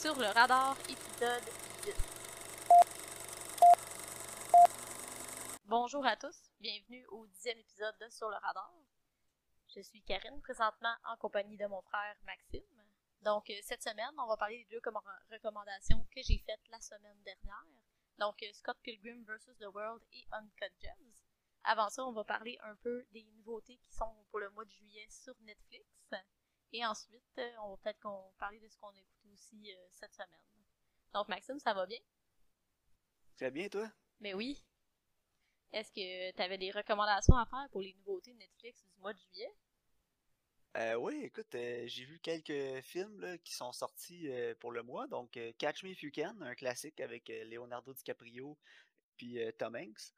Sur le radar, épisode 10. Bonjour à tous, bienvenue au dixième épisode de Sur le radar. Je suis Karine, présentement en compagnie de mon frère Maxime. Donc, euh, cette semaine, on va parler des deux com- recommandations que j'ai faites la semaine dernière. Donc, euh, Scott Pilgrim vs. The World et Uncut Gems. Avant ça, on va parler un peu des nouveautés qui sont pour le mois de juillet sur Netflix. Et ensuite, euh, on va peut-être parler de ce qu'on a aussi euh, cette semaine. Donc, Maxime, ça va bien? Très bien, toi? Mais oui. Est-ce que tu avais des recommandations à faire pour les nouveautés de Netflix du mois de juillet? Euh, oui, écoute, euh, j'ai vu quelques films là, qui sont sortis euh, pour le mois. Donc, Catch Me If You Can, un classique avec Leonardo DiCaprio puis Tom Hanks.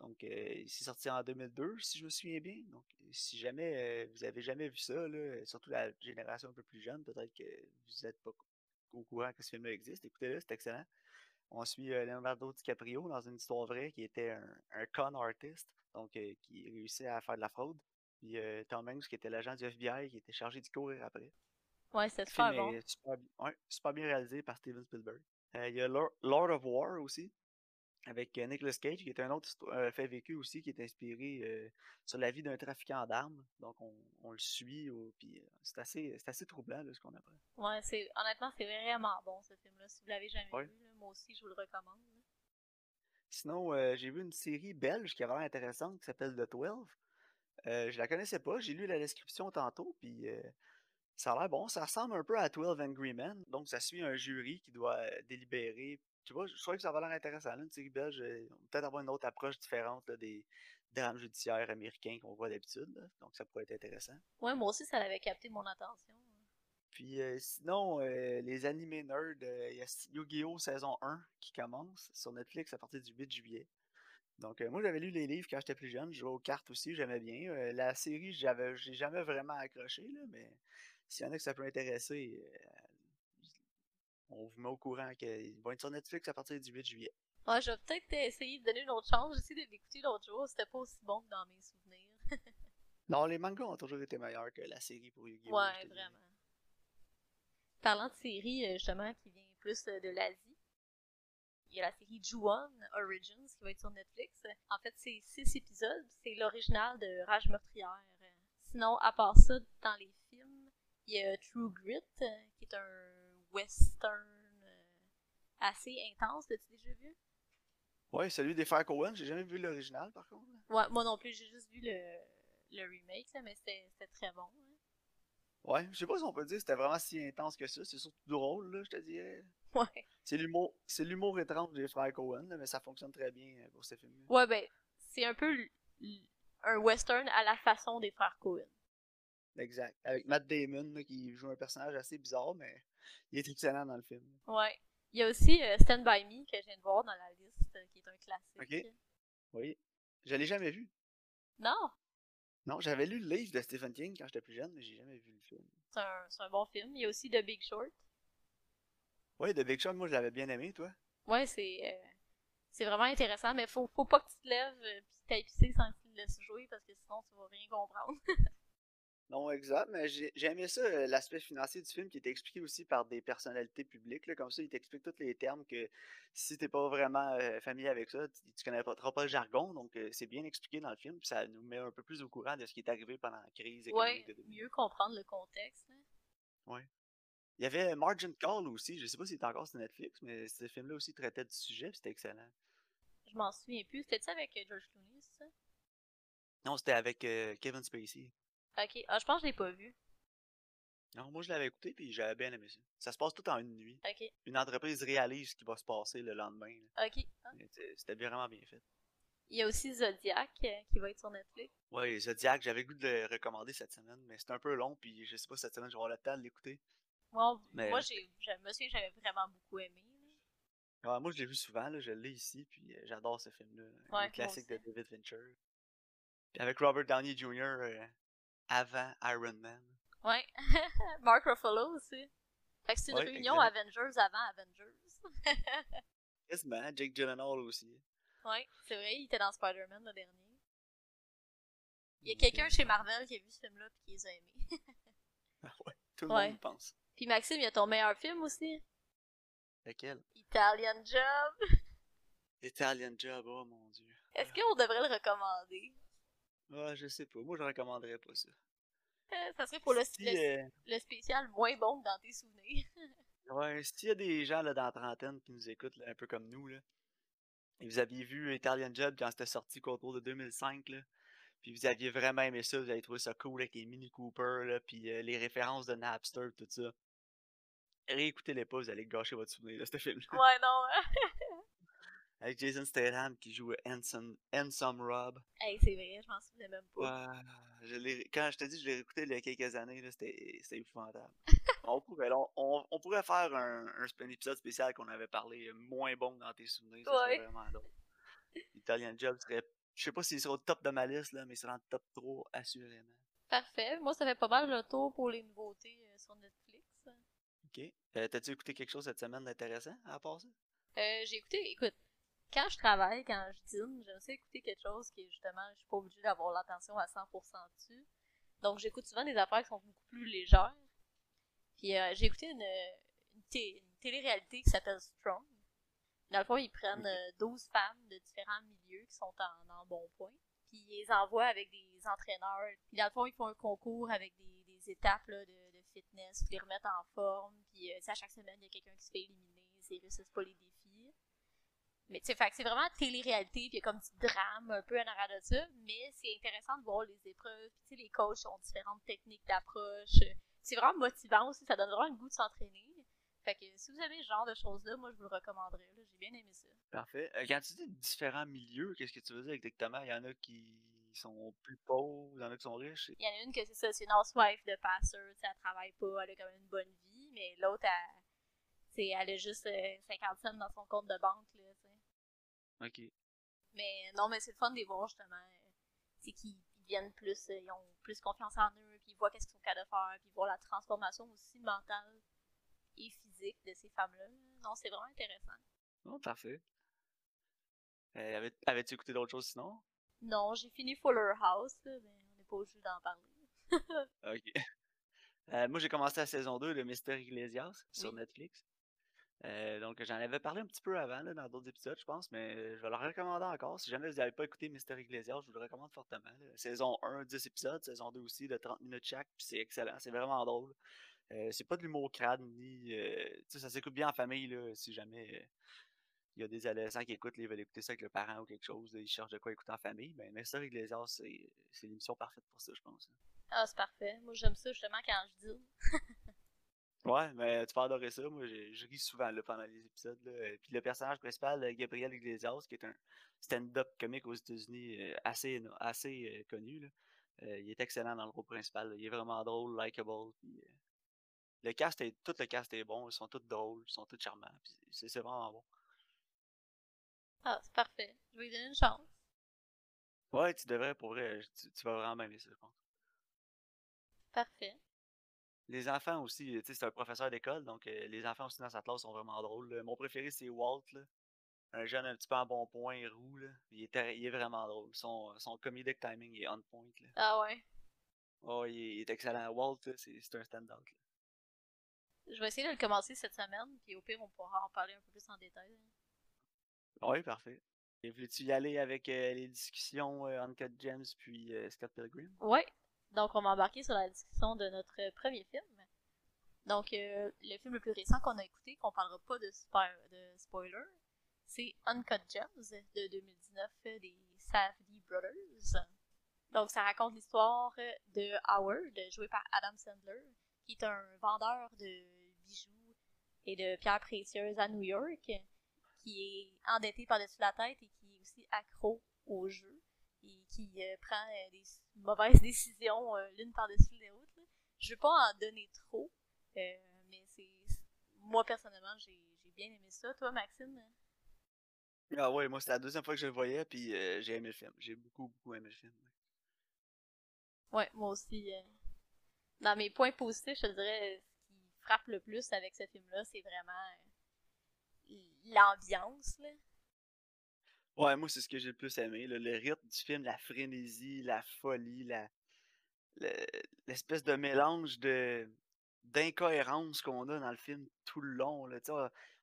Donc, euh, c'est sorti en 2002, si je me souviens bien. Donc, si jamais vous avez jamais vu ça, là, surtout la génération un peu plus jeune, peut-être que vous n'êtes pas au courant que ce film-là existe. Écoutez-le, c'est excellent. On suit euh, Leonardo DiCaprio dans une histoire vraie qui était un, un con artist, donc euh, qui réussit à faire de la fraude. Puis euh, Tom Hanks, qui était l'agent du FBI, qui était chargé d'y courir après. Ouais, c'est super bon. super, bi- ouais, super bien réalisé par Steven Spielberg. Euh, Il y a Lord, Lord of War aussi, avec euh, Nicolas Cage, qui est un autre euh, fait vécu aussi, qui est inspiré euh, sur la vie d'un trafiquant d'armes. Donc on, on le suit, puis euh, c'est assez, assez troublant là, ce qu'on apprend. Ouais, c'est honnêtement, c'est vraiment bon ce film-là. Si vous l'avez jamais Ouais. vu, là, moi aussi, je vous le recommande. là. Sinon, euh, j'ai vu une série belge qui a l'air intéressante qui s'appelle The 12. Euh, je la connaissais pas, j'ai lu la description tantôt, puis ça a l'air bon. Ça ressemble un peu à 12 Angry Men. Donc, ça suit un jury qui doit euh, Tu vois, je trouvais que ça avait l'air intéressant. là, une série belge, euh, on va peut-être avoir une autre approche différente là, des drames judiciaires américains qu'on voit d'habitude. Donc, ça pourrait être intéressant. Ouais, moi aussi, ça avait capté mon attention. Puis euh, sinon, euh, les animés nerds, euh, il y a Yu-Gi-Oh! saison 1 qui commence sur Netflix à partir du 8 juillet. Donc moi j'avais lu les livres quand j'étais plus jeune, je jouais aux cartes aussi, j'aimais bien. La série, j'avais j'ai jamais vraiment accroché, là, mais s'il y en a que ça peut intéresser, on vous met au courant qu'ils vont être sur Netflix à partir du 8 juillet. Ouais, je vais peut-être essayer de donner une autre chance. J'ai essayé de l'écouter l'autre jour, c'était pas aussi bon que dans mes souvenirs. Non, les mangas ont toujours été meilleurs que la série pour Yu-Gi-Oh! Ouais, vraiment. Parlant de série, euh, justement, qui vient plus euh, de l'Asie, il y a la série Ju-On Origins qui va être sur Netflix. En fait, c'est six épisodes. C'est l'original de Rage meurtrière. Sinon, à part ça, dans les films, il y a True Grit, euh, qui est un western euh, assez intense. L'as-tu déjà vu? Ouais, celui des frères Coen, j'ai jamais vu l'original par contre. là. Ouais, moi non plus, j'ai juste vu le, le remake, là, mais c'était très bon. hein. Ouais, je sais pas si on peut dire que c'était vraiment si intense que ça, c'est surtout drôle, là, je te dirais. Ouais. C'est l'humour, c'est l'humour étrange des frères Cohen, là, mais ça fonctionne très bien euh, pour ces films. Ouais, ben, c'est un peu un western à la façon des frères Coen. Exact. Avec Matt Damon là, qui joue un personnage assez bizarre, mais il est excellent dans le film. Ouais. Il y a aussi euh, Stand By Me que je viens de voir dans la liste, euh, qui est un classique. Ok. Oui. Je l'ai jamais vu. Non, Non, j'avais lu le livre de Stephen King quand j'étais plus jeune, mais j'ai jamais vu le film. c'est un, c'est un bon film. Il y a aussi The Big Short. Ouais, The Big Shot, moi je l'avais bien aimé, toi. Ouais, c'est euh, c'est vraiment intéressant, mais faut, faut pas que tu te lèves pis t'ailles pisser sans que tu le laisses jouer parce que sinon tu vas rien comprendre. Non, exact, mais j'ai aimé ça, euh, l'aspect financier du film qui était expliqué aussi par des personnalités publiques. Là, comme ça, il t'explique tous les termes que si t'es pas vraiment euh, familier avec ça, tu, tu connais pas trop pas le jargon, donc euh, c'est bien expliqué dans le film, puis ça nous met un peu plus au courant de ce qui est arrivé pendant la crise Ouais, économique de 2008. mieux comprendre le contexte. là. Il y avait Margin Call aussi, je sais pas si c'est encore sur Netflix, mais ce film-là aussi traitait du sujet, puis c'était excellent. Je m'en souviens plus. C'était-tu avec euh, George Clooney, ça? Non, c'était avec euh, Kevin Spacey. Ok. Ah, je pense que je l'ai pas vu. Non, moi je l'avais écouté, puis j'avais bien aimé ça. Ça se passe tout en une nuit. Ok. Une entreprise réalise ce qui va se passer le lendemain. là. Ok. Ah. C'était c'était vraiment bien fait. Il y a aussi Zodiac euh, qui va être sur Netflix. Ouais, Zodiac, j'avais le goût de le recommander cette semaine, mais c'est un peu long, puis je sais pas si cette semaine je vais avoir le temps de l'écouter. Moi, Mais- moi j'ai, je me souviens que j'avais vraiment beaucoup aimé. là. Ouais, moi, je l'ai vu souvent, là, je l'ai ici, puis euh, j'adore ce film-là. un classique de aussi. David Fincher. Puis avec Robert Downey Jr. euh, avant Iron Man. Ouais. Mark Ruffalo aussi. Fait que c'est une Ouais, réunion. Avengers avant Avengers. Quasiment, Jake Gyllenhaal aussi. ouais, c'est vrai, il était dans Spider-Man le dernier. Il y a quelqu'un chez Marvel qui a vu ce film-là et qui les a aimés. ouais, tout le Ouais. monde pense. Puis Maxime, il y a ton meilleur film aussi. Lequel? Italian Job. Italian Job, oh mon dieu. Est-ce qu'on devrait le recommander? Ouais, je sais pas. Moi, je recommanderais pas ça. Euh, ça serait pour le, Si, le- euh, le spécial moins bon que dans tes souvenirs. ouais, s'il y a des gens là, dans la trentaine qui nous écoutent, là, un peu comme nous, là, et vous aviez vu Italian Job quand c'était sorti autour de 2005, là, puis vous aviez vraiment aimé ça, vous avez trouvé ça cool avec les Mini Cooper, là, puis euh, les références de Napster, tout ça. Réécoutez-les pas, vous allez gâcher votre souvenir de ce film-là. ouais, non. Avec Jason Statham qui joue Handsome, Handsome Rob. hey, c'est vrai, je m'en souvenais même pas. Ouais, je l'ai- quand je te dis, je l'ai réécouté il y a quelques années, là, c'était épouvantable. on, pourrait, on, on- on pourrait faire un, un, un épisode spécial qu'on avait parlé moins bon dans tes souvenirs, Ouais. vraiment drôle. Italian Job serait, je sais pas s'il serait au top de ma liste, là, mais il serait en top 3 assurément. Parfait. Moi, ça fait pas mal le tour pour les nouveautés euh, sur Netflix. Ok. Euh, T'as-tu écouté quelque chose cette semaine d'intéressant à part ça? Euh, j'ai écouté, écoute, quand je travaille, quand je dîne, j'aime ça écouter quelque chose qui, justement, je suis pas obligée d'avoir l'attention à 100% dessus. Donc, j'écoute souvent des affaires qui sont beaucoup plus légères. Puis, euh, j'ai écouté une, une, té- une télé-réalité qui s'appelle Strong. Dans le fond, ils prennent Ok. euh, 12 femmes de différents milieux qui sont en, en bon point. Puis, ils les envoient avec des entraîneurs. Puis, dans le fond, ils font un concours avec des, des étapes là, de, de fitness, puis les remettent en forme. Puis, euh, à chaque semaine, il y a quelqu'un qui se fait éliminer. Réussissent pas les défis. Mais tu sais, fait que c'est vraiment télé-réalité, puis il y a comme du drame un peu en arrière de ça, mais c'est intéressant de voir les épreuves, puis tu sais, les coachs ont différentes techniques d'approche. C'est vraiment motivant aussi, ça donne vraiment le goût de s'entraîner. Fait que si vous aimez ce genre de choses-là, moi je vous le recommanderais, là. j'ai bien aimé ça. Parfait. Euh, quand tu dis différents milieux, qu'est-ce que tu veux dire exactement? Il y en a qui sont plus pauvres, il y en a qui sont riches. Il y en a une que c'est ça, c'est une housewife de passeur, tu sais, elle travaille pas, elle a quand même une bonne vie, mais l'autre, elle, tu sais, elle a juste euh, 50 cents dans son compte de banque, là. Ok. Mais non, mais c'est le fun de les voir justement. euh, Tu sais, qu'ils ils deviennent plus, euh, ils ont plus confiance en eux, puis ils voient qu'est-ce qu'ils sont capables de faire, puis ils voient la transformation aussi mentale et physique de ces femmes-là. Non, c'est vraiment intéressant. Oh, parfait. Euh, avais- Avais-tu écouté d'autres choses sinon? Non, j'ai fini Fuller House, là, mais on n'est pas obligé d'en parler. Ok. Euh, moi, j'ai commencé la saison 2 de Mister Iglesias sur Oui. Netflix. Euh, donc, j'en avais parlé un petit peu avant, dans d'autres épisodes, je pense, mais je vais le recommander encore. Si jamais vous n'avez pas écouté Mister Iglesias, je vous le recommande fortement. Saison 1, 10 épisodes, saison 2 aussi, de 30 minutes chaque, puis c'est excellent, c'est vraiment drôle. Euh, c'est pas de l'humour crade, ni. euh, ça s'écoute bien en famille, là, si jamais euh, il y a des adolescents qui écoutent, là, ils veulent écouter ça avec le parent ou quelque chose, ils cherchent de quoi écouter en famille. Ben, Mister Iglesias, c'est c'est l'émission parfaite pour ça, je pense. Ah, c'est parfait. Moi, j'aime ça justement quand je dis. Ouais, mais tu vas adorer ça. Moi, je, je ris souvent là, pendant les épisodes. Là. Euh, Puis le personnage principal, euh, Gabriel Iglesias, qui est un stand-up comique aux États-Unis euh, assez, assez connu, là. Euh, il est excellent dans le rôle principal. là. Il est vraiment drôle, likable. Puis, euh, le cast est, tout le cast est bon. Ils sont tous drôles, ils sont tous charmants. puis c'est c'est vraiment bon. Ah, c'est parfait. Je vais lui donner une chance. Ouais, tu devrais, pour vrai, tu, tu vas vraiment aimer ça, je pense. Parfait. Les enfants aussi, tu sais, c'est un professeur d'école, donc euh, les enfants aussi dans sa classe sont vraiment drôles. là. Mon préféré, c'est Walt, là. Un jeune un petit peu en bon point, roux, là. Il est, il est vraiment drôle. Son, son comedic timing il est on point, là. Ah ouais? Oh, il est, il est excellent. Walt, c'est un stand-out. Je vais essayer de le commencer cette semaine, puis au pire, on pourra en parler un peu plus en détail. Oui, parfait. Et voulais-tu y aller avec euh, les discussions euh, Uncut Gems puis Scott Pilgrim? Ouais. Donc, on va embarquer sur la discussion de notre premier film. Donc, euh, le film le plus récent qu'on a écouté, qu'on parlera pas de, spo- de spoiler, c'est Uncut Gems de 2019 euh, des Safdie Brothers. Donc, ça raconte l'histoire euh, de Howard, joué par Adam Sandler, qui est un vendeur de bijoux et de pierres précieuses à New York, qui est endetté par-dessus la tête et qui est aussi accro au jeu qui euh, prend euh, des mauvaises décisions euh, l'une par-dessus l'autre. là. Je veux pas en donner trop, mais c'est moi personnellement j'ai bien aimé ça. Toi Maxime? Ah ouais, moi, c'était la deuxième fois que je le voyais, puis j'ai aimé le film. J'ai beaucoup, beaucoup aimé le film. Ouais, moi aussi. dans mes points positifs, je te dirais ce qui frappe le plus avec ce film-là, c'est vraiment l'ambiance. là. Ouais, moi, c'est ce que j'ai le plus aimé. Le rythme du film, la frénésie, la folie, la le- l'espèce de mélange de d'incohérence qu'on a dans le film tout le long. Là,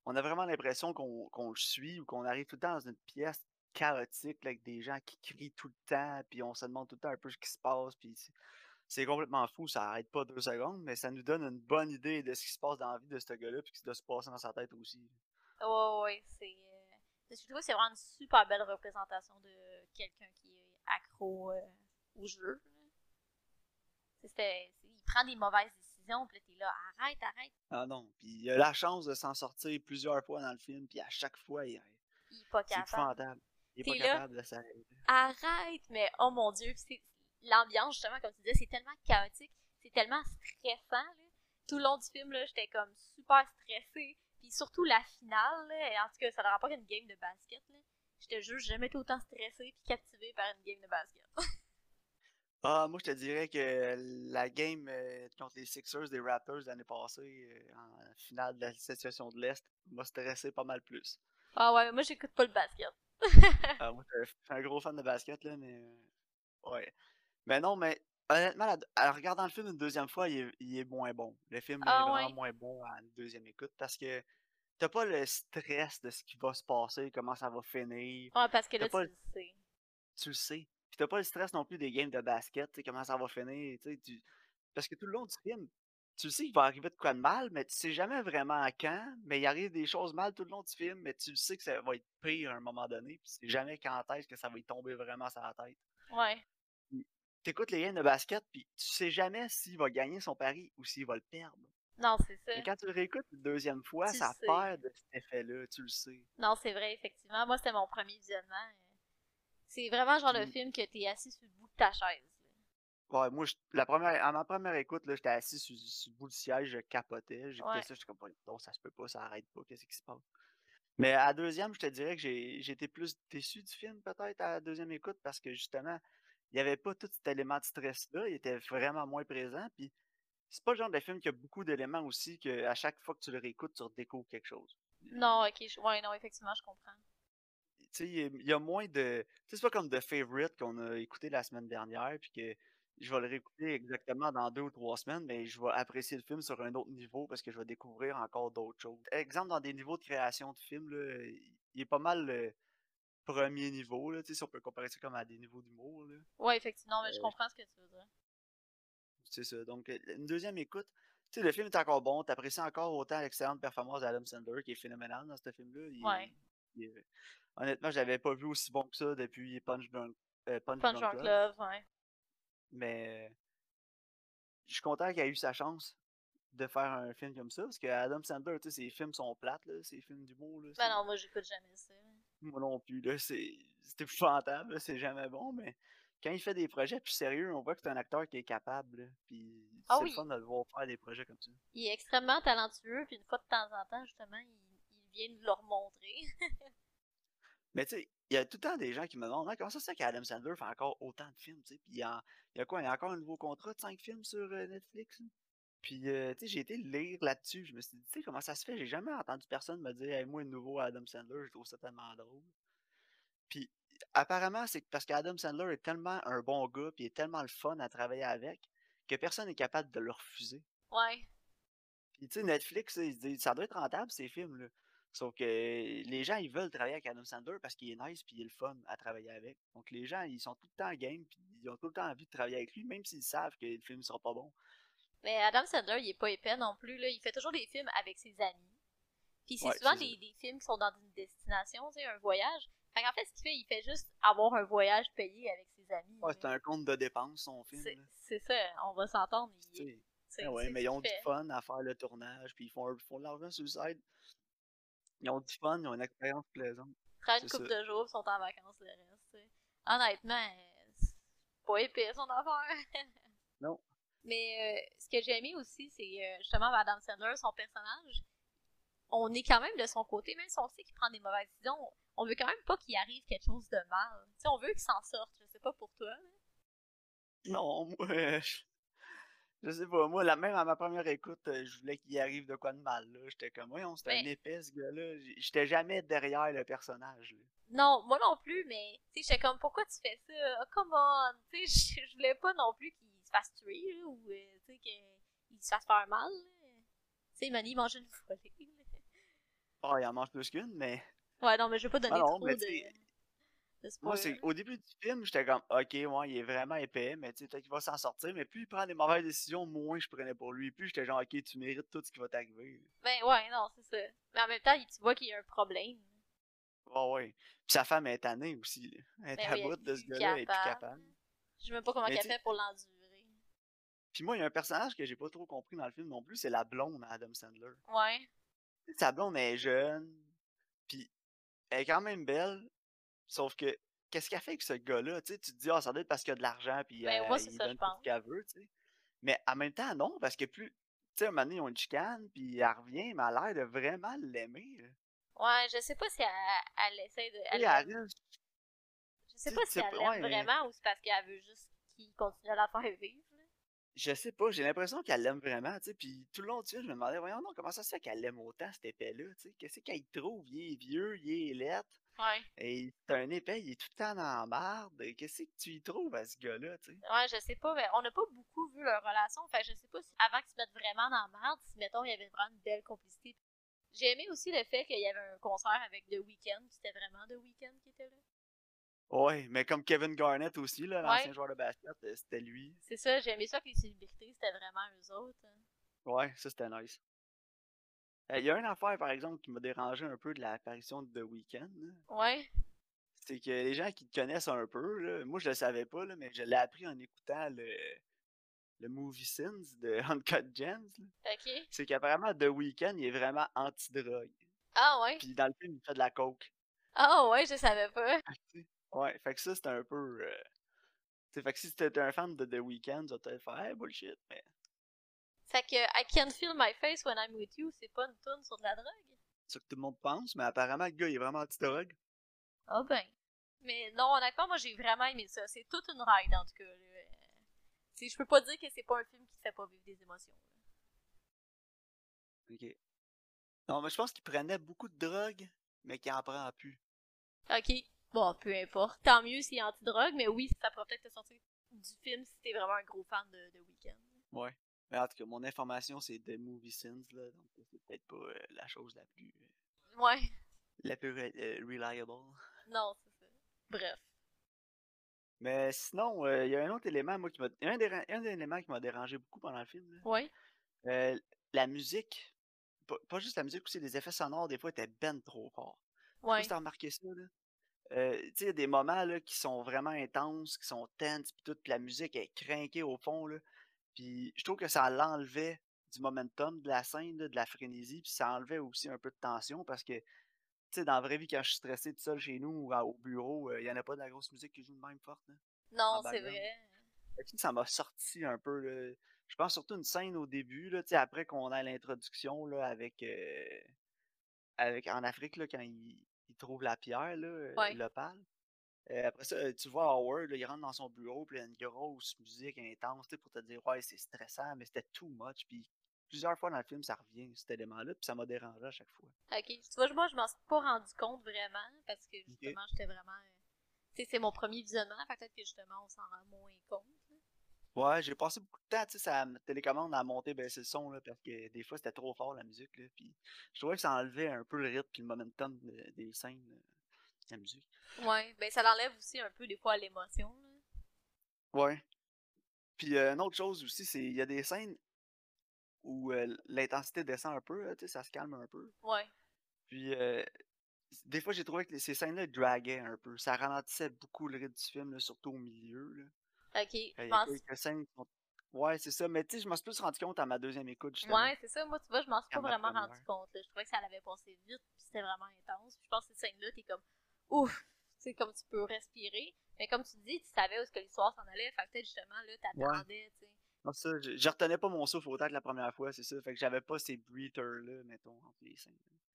on a vraiment l'impression qu'on le suit ou qu'on arrive tout le temps dans une pièce chaotique avec des gens qui crient tout le temps, puis on se demande tout le temps un peu ce qui se passe, puis c'est complètement fou, ça arrête pas deux secondes, mais ça nous donne une bonne idée de ce qui se passe dans la vie de ce gars-là, puis ce qui doit se passer dans sa tête aussi. Ouais, ouais, c'est. Je trouve que c'est vraiment une super belle représentation de quelqu'un qui est accro euh, au jeu. il prend des mauvaises décisions, puis t'es là, arrête, arrête. Ah non, puis il a la chance de s'en sortir plusieurs fois dans le film, puis à chaque fois, il, il est pas capable. Il est pas capable de s'arrêter. Arrête, mais oh mon dieu, l'ambiance, justement, comme tu disais, c'est tellement chaotique, c'est tellement stressant. Là. Tout le long du film, là, j'étais comme super stressée. Puis surtout la finale, là, en tout cas, ça n'aura pas qu'une game de basket. Là. Je te jure, j'ai jamais été autant stressée puis captivée par une game de basket. ah, moi, je te dirais que la game euh, contre les Sixers des Raptors l'année passée, euh, en finale de la situation de l'Est, m'a stressé pas mal plus. Ah ouais, moi, j'écoute pas le basket. ah, moi, je suis un gros fan de basket, là, mais... Euh, ouais. Mais non, mais honnêtement, en regardant le film une deuxième fois, il est, moins bon. Le film est ah vraiment moins bon à une deuxième écoute parce que t'as pas le stress de ce qui va se passer, comment ça va finir. Ouais, parce que là, tu le sais. Tu le sais. Puis t'as pas le stress non plus des games de basket, comment ça va finir. Tu... Parce que tout le long du film, tu sais qu'il va arriver de quoi de mal, mais tu sais jamais vraiment à quand. Mais il arrive des choses mal tout le long du film, mais tu sais que ça va être pire à un moment donné. Puis c'est jamais quand est-ce que ça va y tomber vraiment sur la tête. Ouais t'écoutes les games de basket, puis tu sais jamais s'il va gagner son pari ou s'il va le perdre. Non, c'est ça. Mais quand tu le réécoutes une deuxième fois, ça perd de cet effet-là, tu le sais. Non, c'est vrai, effectivement. Moi, c'était mon premier visionnement. C'est vraiment genre le film que t'es assis sur le bout de ta chaise. Ouais, moi, la première, à ma première écoute, j'étais assis sur, le bout du siège, je capotais. J'écoutais ça, j'étais comme, non, ça se peut pas, ça arrête pas, qu'est-ce qui se passe? Mais à la deuxième, je te dirais que j'ai été plus déçu du film, peut-être, à la deuxième écoute, parce que justement, il n'y avait pas tout cet élément de stress-là, il était vraiment moins présent. Puis c'est pas le genre de film qui a beaucoup d'éléments aussi que à chaque fois que tu le réécoutes, tu redécouvres quelque chose. Non, ok, ouais, non, effectivement, je comprends. Tu sais, il y a moins de. Tu sais, c'est pas comme The Favorite qu'on a écouté la semaine dernière, puis que je vais le réécouter exactement dans deux ou trois semaines, mais je vais apprécier le film sur un autre niveau parce que je vais découvrir encore d'autres choses. Exemple, dans des niveaux de création de film, là, il est pas mal euh, premier niveau, là, si on peut comparer ça comme à des niveaux d'humour. Ouais, effectivement, mais je euh, comprends ce que tu veux dire. C'est ça. Donc, euh, une deuxième écoute, tu sais, le film est encore bon, t'apprécies encore autant l'excellente performance d'Adam Sandler, qui est phénoménal dans ce film-là. Ouais. honnêtement, j'avais pas vu aussi bon que ça depuis Punch Drunk, euh, Punch, Punch Drunk, Love. ouais. Mais je suis content qu'il ait eu sa chance de faire un film comme ça, parce que Adam Sandler, tu sais, ses films sont plates, là, ses films d'humour. Là, ben non, moi j'écoute jamais ça. Moi non plus, là, c'est épouvantable, c'est jamais bon, mais quand il fait des projets plus sérieux, on voit que c'est un acteur qui est capable, puis ah c'est fun de le voir faire des projets comme ça. Il est extrêmement talentueux, puis une fois de temps en temps, justement, il, vient nous le remontrer. mais tu sais, il y a tout le temps des gens qui me demandent comment ça se fait qu'Adam Sandler fait encore autant de films, tu sais, puis il y, a, il y a quoi, il y a encore un nouveau contrat de 5 films sur euh, Netflix? Puis, euh, tu sais, j'ai été lire là-dessus. Je me suis dit, tu sais, comment ça se fait? J'ai jamais entendu personne me dire, hey, moi, un nouveau Adam Sandler, je trouve ça tellement drôle. Puis, apparemment, c'est parce qu'Adam Sandler est tellement un bon gars, puis il est tellement le fun à travailler avec, que personne n'est capable de le refuser. Ouais. Puis, tu sais, Netflix, ils disent, ça doit être rentable, ces films-là. Sauf que les gens, ils veulent travailler avec Adam Sandler parce qu'il est nice puis il est le fun à travailler avec. Donc les gens, ils sont tout le temps game puis ils ont tout le temps envie de travailler avec lui, même s'ils savent que le film ne sera pas bon. Mais Adam Sandler, il est pas épais non plus. Là. Il fait toujours des films avec ses amis. Puis c'est souvent des, des, films qui sont dans une destination, tu sais, un voyage. Fait qu'en fait, ce qu'il fait, il fait juste avoir un voyage payé avec ses amis. Ouais, c'est un compte de dépenses, son film. C'est ça, on va s'entendre. Ah ouais, mais ils ont du fun à faire le tournage, puis ils font, font de l'argent sur le site. Ils ont du fun, ils ont une expérience plaisante. Prennent une couple de jours, ils sont en vacances le reste. Honnêtement, c'est pas épais son affaire. non. Mais euh, ce que j'ai aimé aussi, c'est euh, justement Madame Sandler, son personnage. On est quand même de son côté, même si on sait qu'il prend des mauvaises décisions, on veut quand même pas qu'il arrive quelque chose de mal. sais, on veut qu'il s'en sorte. Je sais pas pour toi. Non, moi, je sais pas. Moi, la même à ma première écoute, euh, je voulais qu'il arrive de quoi de mal. J'étais comme, oui, on c'était un épais, ce gars-là. J'étais jamais derrière le personnage. Non, moi non plus, mais tu sais, j'étais comme, pourquoi tu fais ça? Oh, come on! Tu sais, je voulais pas non plus qu'il fasse tuer, ou, euh, tu sais, qu'il se fasse faire mal. là. Tu sais, Manny il mange une volée. Oh, il en mange plus qu'une, mais. Ouais, non, mais je vais pas donner Ah non, trop de, Moi, c'est au début du film, j'étais comme, ok, ouais, il est vraiment épais, mais tu sais, peut-être qu'il va s'en sortir. Mais plus il prend des mauvaises décisions, moins je prenais pour lui. Plus j'étais genre, ok, tu mérites tout ce qui va t'arriver. Ben ouais, non, c'est ça. Mais en même temps, tu vois qu'il y a un problème. Ouais, ouais. Puis sa femme est tannée aussi. là. Elle est Ben à oui, elle bout de ce gars-là, elle est plus capable. Je sais même pas comment sais- fait pour l'endurer. Puis moi, il y a un personnage que j'ai pas trop compris dans le film non plus, c'est la blonde à Adam Sandler. Ouais. Sa blonde elle est jeune, puis elle est quand même belle, sauf que qu'est-ce qu'elle fait avec ce gars-là? Tu sais, tu te dis, ah, ça doit être parce qu'il a de l'argent, puis Ben, euh, moi, il ça, donne tout ce qu'elle veut, tu sais. Mais en même temps, non, parce que plus. Tu sais, un moment donné, ils ont une chicane, puis elle revient, mais elle a l'air de vraiment l'aimer. Ouais, je sais pas si elle, elle essaie de. Elle elle reste- je sais pas si elle l'aime ouais. vraiment ou c'est parce qu'elle veut juste qu'il continue à la faire vivre. Je sais pas, j'ai l'impression qu'elle l'aime vraiment, tu sais. Puis tout le long du film, je me demandais, voyons, non, comment ça se fait qu'elle l'aime autant, cet épais-là, tu sais? Qu'est-ce qu'elle y trouve? Il est vieux, il est lettre. Ouais. Et c'est un épais, il est tout le temps dans la marde. Qu'est-ce que tu y trouves à ce gars-là, tu sais? Ouais, je sais pas, mais on n'a pas beaucoup vu leur relation. Fait que je sais pas si avant qu'ils se mettent vraiment dans la merde, si mettons il y avait vraiment une belle complicité. J'ai aimé aussi le fait qu'il y avait un concert avec The Weeknd, puis c'était vraiment The Weeknd qui était là. Ouais, mais comme Kevin Garnett aussi, là, l'ancien Ouais. joueur de basket, euh, c'était lui. C'est ça, j'ai aimé ça que les célébrités, c'était vraiment eux autres. hein. Ouais, ça c'était nice. Euh, Il y a une affaire, par exemple, qui m'a dérangé un peu de l'apparition de The Weeknd. là. Ouais. C'est que les gens qui te connaissent un peu, là, moi je le savais pas, là, mais je l'ai appris en écoutant le, le Movie Sins de Uncut Gems. Ok. C'est qu'apparemment The Weeknd, il est vraiment anti-drogue. Ah ouais. Puis dans le film, il fait de la coke. Ah ouais, je savais pas. Ouais, fait que ça, c'était un peu. euh, fait que si t'étais un fan de The Weeknd, tu vas peut-être faire hey, bullshit, mais. Fait que I can feel my face when I'm with you, c'est pas une tune sur de la drogue? C'est ce que tout le monde pense, mais apparemment, le gars, il est vraiment anti-drogue. Ah ben. Mais non, honnêtement, moi j'ai vraiment aimé ça. C'est toute une ride en tout cas. là. Euh, Je peux pas dire que c'est pas un film qui te fait pas vivre des émotions. là. Ok. Non, mais je pense qu'il prenait beaucoup de drogue, mais qu'il en prend plus. Ok. Bon, peu importe. Tant mieux s'il est anti-drogue, mais oui, ça pourrait peut-être te sortir du film si t'es vraiment un gros fan de, de Weekend. Ouais. Mais en tout cas, mon information, c'est The Movie Sins, là, donc c'est peut-être pas euh, la chose la plus. euh, Ouais. la plus re- euh, reliable. Non, c'est ça. Bref. Mais sinon, il y a un autre élément, moi, qui m'a. Un, des, un des éléments qui m'a dérangé beaucoup pendant le film, là. Ouais. La musique. Pas, pas juste la musique, aussi les effets sonores, des fois, étaient ben trop forts. Je sais pas Ouais. si t'as remarqué ça, là. Euh, il y a des moments là, qui sont vraiment intenses, qui sont tenses, puis tout, puis la musique est crinquée au fond, là. Puis je trouve que ça l'enlevait du momentum de la scène, là, de la frénésie, puis ça enlevait aussi un peu de tension parce que, dans la vraie vie, quand je suis stressé tout seul chez nous ou à- au bureau, il y en a pas de la grosse musique qui joue de même forte, là. Non, c'est vrai. Ça m'a sorti un peu, là. Je pense surtout une scène au début, là, après qu'on ait l'introduction, avec, euh, avec, en Afrique, là, quand il, il trouve la pierre, là, euh, Ouais. l'opale. Euh, après ça, euh, tu vois Howard, là, il rentre dans son bureau, puis il y a une grosse musique intense, pour te dire, ouais, c'est stressant, mais c'était too much, puis plusieurs fois dans le film, ça revient, cet élément-là, puis ça m'a dérangé à chaque fois. Ok. Tu vois, moi, je m'en suis pas rendu compte vraiment parce que justement, j'étais vraiment. euh, Tu sais, c'est mon premier visionnement, peut-être que justement, on s'en rend moins compte. Ouais, j'ai passé beaucoup de temps, tu sais, me télécommande à monter, baisser le son, là, parce que des fois, c'était trop fort, la musique, là, puis je trouvais que ça enlevait un peu le rythme puis le momentum de- des scènes, là, la musique. Ouais. Ben, ça l'enlève aussi un peu des fois l'émotion. là. Ouais. Puis euh, une autre chose aussi, c'est il y a des scènes où euh, l'intensité descend un peu, tu sais, ça se calme un peu. Ouais. Puis euh, des fois, j'ai trouvé que ces scènes-là draguaient un peu. Ça ralentissait beaucoup le rythme du film, là, surtout au milieu. Là. Ok. Il Je y a pense. quelques scènes qui sont... Ouais, c'est ça. Mais tu sais, je m'en suis plus rendu compte à ma deuxième écoute, justement. Ouais, c'est ça. Moi, tu vois, je m'en suis pas vraiment première. rendu compte. là. Je trouvais que ça l'avait passé vite, puis c'était vraiment intense. Puis je pense que ces scènes-là, t'es comme ouf, tu sais, comme tu peux respirer. Mais comme tu dis, tu savais où est-ce que l'histoire s'en allait. Fait que peut-être justement, là, t'attendais, tu sais. Non, ça, je, je retenais pas mon souffle autant que la première fois, c'est ça. Fait que j'avais pas ces breathers-là, mettons, entre les scènes.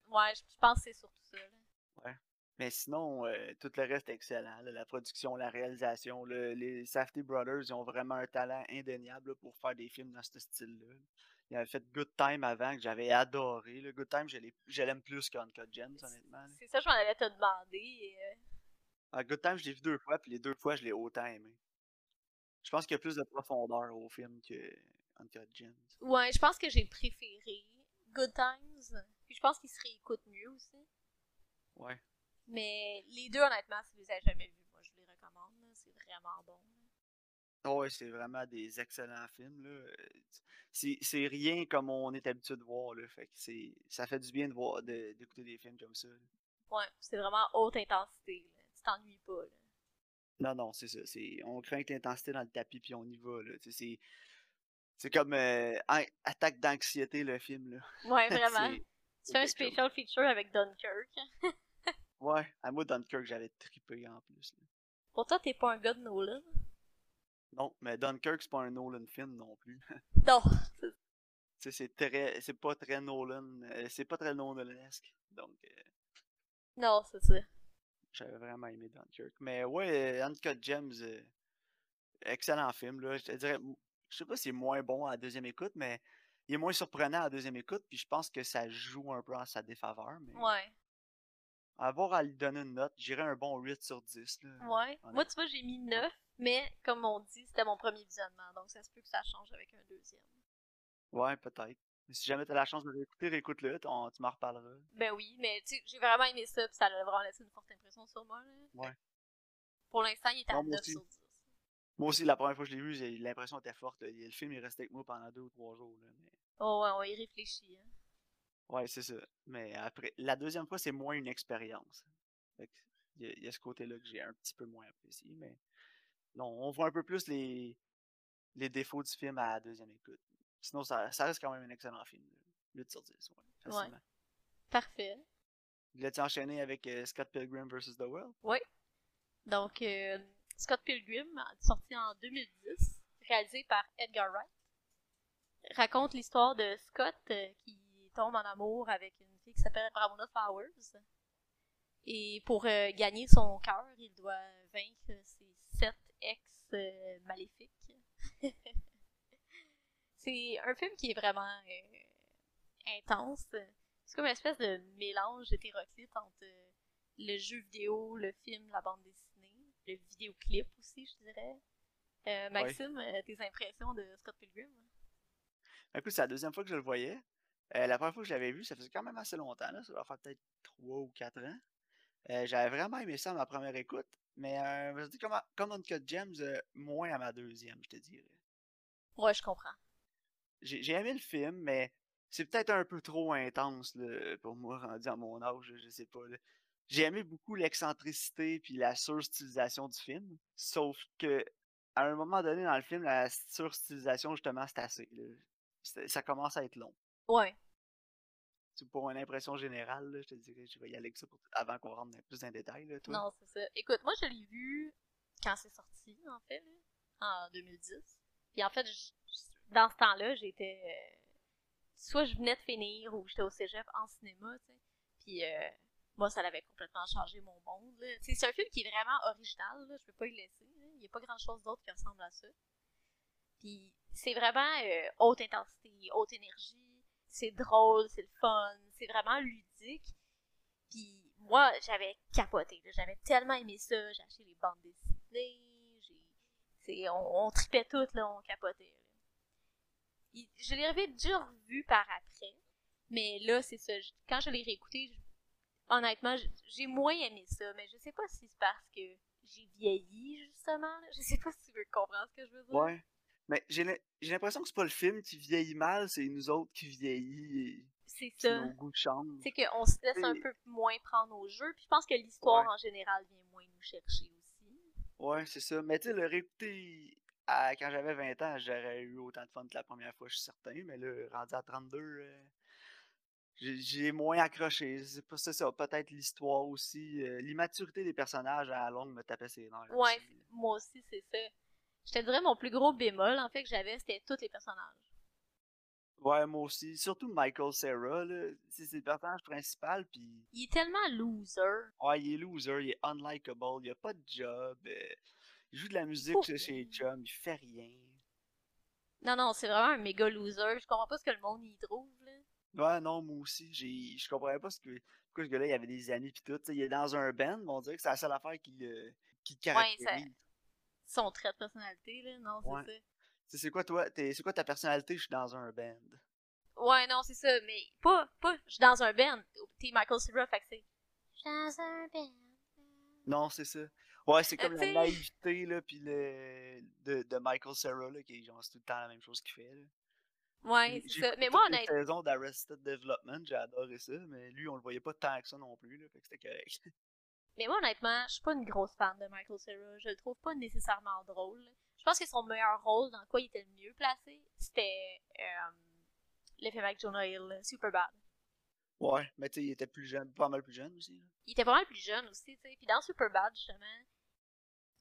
Ouais, je je pense que c'est surtout ça. là. Mais sinon, euh, tout le reste est excellent. là. La production, la réalisation. là, les Safety Brothers, ils ont vraiment un talent indéniable là, pour faire des films dans ce style-là. Ils avaient fait Good Time avant, que j'avais adoré. là. Good Time, je l'ai- je l'aime plus qu'Uncut Gems, honnêtement. C'est ça, je m'en allais te demander. euh, Ah, Good Time, je l'ai vu deux fois, puis les deux fois, je l'ai autant aimé. Je pense qu'il y a plus de profondeur au film que Uncut Gems. Ouais, je pense que j'ai préféré Good Times. Puis je pense qu'il se réécoute mieux aussi. Ouais. Mais les deux, honnêtement, si vous les avez jamais vus, moi je les recommande. C'est vraiment bon. Oh, ouais, c'est vraiment des excellents films. Là. C'est c'est rien comme on est habitué de voir. Là. Fait que c'est ça fait du bien de voir de- d'écouter des films comme ça. là. Ouais, c'est vraiment haute intensité. Là. Tu t'ennuies pas. Là. Non, non, c'est ça. C'est, on craint l'intensité dans le tapis puis on y va. Là. C'est, c'est comme euh, Attaque d'anxiété, le film. Là. Ouais, vraiment. C'est- tu fais un special feature avec Dunkirk. Ouais, à moi, Dunkirk, j'avais trippé en plus. là. Pour toi, t'es pas un gars de Nolan? Non, mais Dunkirk, c'est pas un Nolan film non plus. Non. Tu sais, c'est très, c'est pas très Nolan, euh, c'est pas très Nolanesque. Donc, euh, Non, c'est ça. j'avais vraiment aimé Dunkirk. Mais ouais, Uncut Gems, euh, excellent film, là. Je te dirais, je sais pas si c'est moins bon à la deuxième écoute, mais il est moins surprenant à la deuxième écoute, puis je pense que ça joue un peu en sa défaveur. Mais Ouais. Avoir à lui donner une note, j'irais un bon 8 sur 10. Là, Ouais. Moi, tu vois, j'ai mis 9, mais comme on dit, c'était mon premier visionnement. Donc, ça se peut que ça change avec un deuxième. Ouais, peut-être. Mais Si jamais t'as la chance de l'écouter, réécoute-le, tu m'en reparleras. Ben oui, mais tu sais, j'ai vraiment aimé ça, puis ça a vraiment laissé une forte impression sur moi. Là. Ouais. Pour l'instant, il est à Non, moi 9 aussi. sur 10. Moi aussi, la première fois que je l'ai vu, l'impression était forte. là. Le film est resté avec moi pendant deux ou trois jours. Là, mais... Oh ouais, on y réfléchit. Hein. Ouais, c'est ça. Mais après, la deuxième fois, c'est moins une expérience. Il y, a- il y a ce côté-là que j'ai un petit peu moins apprécié. Mais non, on voit un peu plus les, les défauts du film à la deuxième écoute. Sinon, ça, ça reste quand même un excellent film. là. 8 sur 10, ouais, facilement. Parfait. Voulais-tu enchaîner avec euh, Scott Pilgrim vs. The World? Donc, euh, Scott Pilgrim, sorti en 2010, réalisé par Edgar Wright, raconte l'histoire de Scott euh, qui tombe en amour avec une fille qui s'appelle Ramona Flowers. Et pour euh, gagner son cœur, il doit vaincre ses sept ex euh, maléfiques. C'est un film qui est vraiment euh, intense. C'est comme une espèce de mélange hétéroclite entre le jeu vidéo, le film, la bande dessinée, le vidéoclip aussi, je dirais. Maxime, tes impressions de Scott Pilgrim? Écoute, c'est la deuxième fois que je le voyais. Euh, la première fois que je l'avais vu, ça faisait quand même assez longtemps. Là. Ça doit faire peut-être 3 ou 4 ans. Euh, J'avais vraiment aimé ça à ma première écoute. Mais euh, je comme, comme Uncut Gems, euh, moins à ma deuxième, je te dirais. Ouais, je comprends. J'ai aimé le film, mais c'est peut-être un peu trop intense là, pour moi, rendu à mon âge, je sais pas. J'ai aimé beaucoup l'excentricité puis la surstylisation du film. Sauf que à un moment donné dans le film, la surstylisation, justement, c'est assez. là. Ça commence à être long. Ouais. C'est pour une impression générale, là, je te dirais, je vais y aller avec ça pour- avant qu'on rentre dans- plus dans les détails. Là, toi. Non, c'est ça. Écoute, moi, je l'ai vu quand c'est sorti, en fait, là, en 2010. Puis en fait, je- dans ce temps-là, j'étais... euh, soit je venais de finir ou j'étais au cégep en cinéma, tu sais. Puis euh, moi, ça l'avait complètement changé mon monde. C'est un film qui est vraiment original, là, je peux pas y laisser. là. Il n'y a pas grand-chose d'autre qui ressemble à ça. Puis c'est vraiment euh, haute intensité, haute énergie. C'est drôle, c'est le fun, c'est vraiment ludique. Puis moi, j'avais capoté. J'avais tellement aimé ça. J'ai acheté les bandes dessinées. On, tripait toutes, là, on capotait. Je l'avais déjà revu par après. Mais là, c'est ça. Quand je l'ai réécouté, honnêtement, j'ai moins aimé ça. Mais je sais pas si c'est parce que j'ai vieilli, justement. Je sais pas si tu veux comprendre ce que je veux dire. Ouais. Mais j'ai l'im- j'ai l'impression que c'est pas le film qui vieillit mal, c'est nous autres qui vieillit C'est ça. nos goûts changent. C'est qu'on se laisse un peu moins prendre au jeu. Puis je pense que l'histoire Ouais. en général vient moins nous chercher aussi. Ouais, c'est ça. Mais tu sais, le réécouter à- quand j'avais 20 ans, j'aurais eu autant de fun que la première fois, je suis certain. Mais là, rendu à 32, euh, j'ai moins accroché. C'est pas ça, ça. Peut-être l'histoire aussi. euh, L'immaturité des personnages à la longue me tapait ses nerfs. Ouais, aussi, moi aussi, c'est ça. Je te dirais, mon plus gros bémol, en fait, que j'avais, c'était tous les personnages. Ouais, moi aussi. Surtout Michael Cera, là. C'est le personnage principal, puis Il est tellement loser. ouais, il est loser, il est unlikable, il a pas de job. euh, il joue de la musique chez-. Chum, il fait rien. Non, non, c'est vraiment un méga loser. Je comprends pas ce que le monde y trouve, là. Ouais, non, moi aussi, j'ai, je comprenais pas ce que, pourquoi ce gars-là, il avait des amis pis tout. il est dans un band, mais on dirait que c'est la seule affaire qui le, qui le Ouais, ça- caractérise. Son trait de personnalité, là. Non, c'est Ouais. ça. C'est quoi toi, t'es- c'est quoi ta personnalité? Je suis dans un band? Ouais, non, c'est ça, mais pas, pas, je suis dans un band. T'es Michael Cera, fait que c'est. Je suis dans un band. Non, c'est ça. Ouais, c'est comme Euh, la t'sais- naïveté, là, pis le... de, de Michael Cera, là, qui est genre, c'est tout le temps la même chose qu'il fait, là. Ouais, c'est ça. Mais moi, les honnêtement. saisons d'Arrested Development, j'ai adoré ça, mais lui, on le voyait pas tant que ça non plus, là, fait que c'était correct. Mais moi, honnêtement, je suis pas une grosse fan de Michael Cera. Je le trouve pas nécessairement drôle. Je pense que son meilleur rôle, dans quoi il était le mieux placé, c'était euh, le film avec Jonah Hill, Superbad. Ouais, mais tu sais, il était plus jeune, pas mal plus jeune aussi, là. Il était pas mal plus jeune aussi, tu sais. Puis dans Superbad, justement,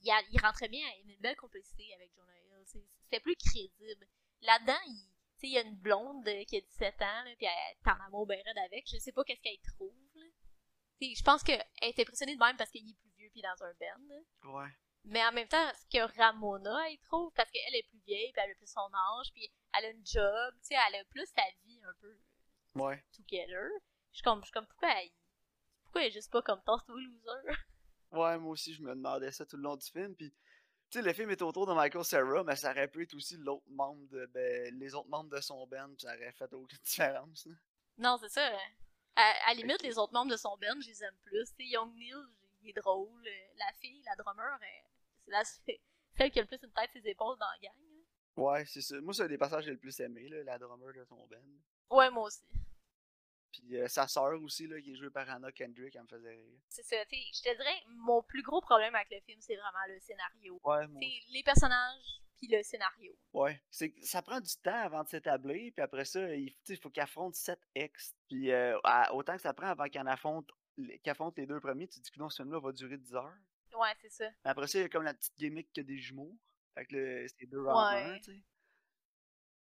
il, a- il rentrait bien, il avait une belle complicité avec Jonah Hill. C'était plus crédible. Là-dedans, il, tu sais, il y a une blonde qui a 17 ans, là, puis elle est en amour ben raide avec. Je sais pas qu'est-ce qu'elle trouve, je pense qu'elle est impressionnée de même parce qu'il est plus vieux puis dans un band. Ouais. Mais en même temps, ce que Ramona, elle trouve, parce qu'elle est plus vieille, puis elle a plus son âge, puis elle a une job, tu sais, elle a plus sa vie un peu Ouais. together. Je suis comme, je suis comme pourquoi elle, pourquoi elle est juste pas comme Toss to Loser? Ouais, moi aussi, je me demandais ça tout le long du film, pis... Tu sais, le film est autour de Michael Cera, mais ça aurait pu être aussi l'autre membre de... Ben, les autres membres de son band, pis ça aurait fait aucune différence, là. Non, c'est ça. hein. À, à la limite, les autres membres de son band, je les aime plus. Young Neil, il est drôle. Euh, La fille, la drummer, elle- c'est la celle qui a le plus une tête ses épaules dans la gang. là. Ouais, c'est ça. Moi, c'est un des passages que j'ai le plus aimé, là, la drummer de son band. Ouais, moi aussi. Puis euh, sa sœur aussi, là, qui est jouée par Anna Kendrick, elle me faisait rire. C'est ça. Tu sais, je te dirais, mon plus gros problème avec le film, c'est vraiment le scénario. Ouais, moi les personnages, puis le scénario. Ouais. C'est que ça prend du temps avant de s'établir, puis après ça, il, faut qu'il affronte 7 ex. Puis euh, autant que ça prend avant qu'il en affronte, les deux premiers, tu te dis que non, ce film-là va durer 10 heures. Ouais, c'est ça. Mais après ça, il y a comme la petite gimmick a des jumeaux. Fait que c'est deux en Ouais. un, tu sais.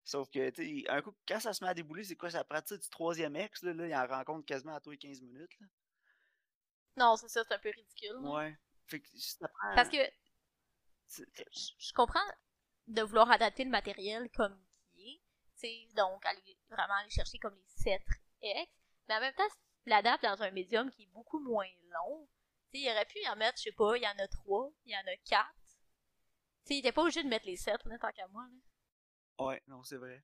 Sauf que, tu sais, un coup, quand ça se met à débouler, c'est quoi? Ça pratique du troisième ex, là, là, il en rencontre quasiment à tous les 15 minutes, là. Non, c'est ça, c'est un peu ridicule. Ouais. Fait que ça prend... Parce que je comprends de vouloir adapter le matériel comme qui est, tu sais, donc aller vraiment aller chercher comme les 7 ex, mais en même temps, si tu l'adaptes dans un médium qui est beaucoup moins long, tu sais, il aurait pu y en mettre, je sais pas, il y en a 3, il y en a 4. Tu sais, il était pas obligé de mettre les 7, là, tant qu'à moi, là. Ouais, non, c'est vrai.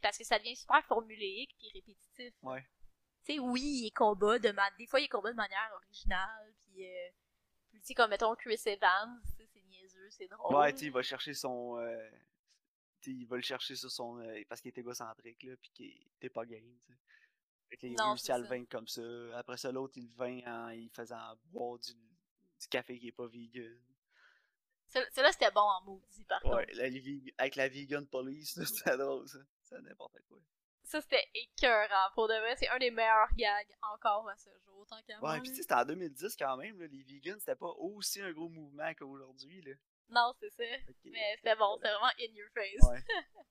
Parce que ça devient super formulaïque puis répétitif. Ouais. Tu sais, oui, il combat de ma... des fois, il combat de manière originale, puis euh, tu sais, comme mettons Chris Evans, c'est drôle. Ouais, tu sais, il va chercher son... euh, il va le chercher sur son... euh, parce qu'il est égocentrique, là, pis qu'il était pas game, tu sais. Fait qu'il réussit à le vaincre comme ça. Après ça, l'autre, il le vainc en il faisant boire du, du café qui est pas vegan. Ce- Celui-là, c'était bon en maudit, par Ouais, contre. veg- avec la vegan police, c'était drôle, ça. C'est n'importe quoi. Ça, c'était écœurant. Pour de vrai, c'est un des meilleurs gags encore à ce jour, tant qu'à. Ouais, pis tu sais, c'était en 2010 quand même, là, les vegans, c'était pas aussi un gros mouvement qu'aujourd'hui, là. Non, c'est ça. Mais c'était bon, c'était vraiment in your face. Ouais.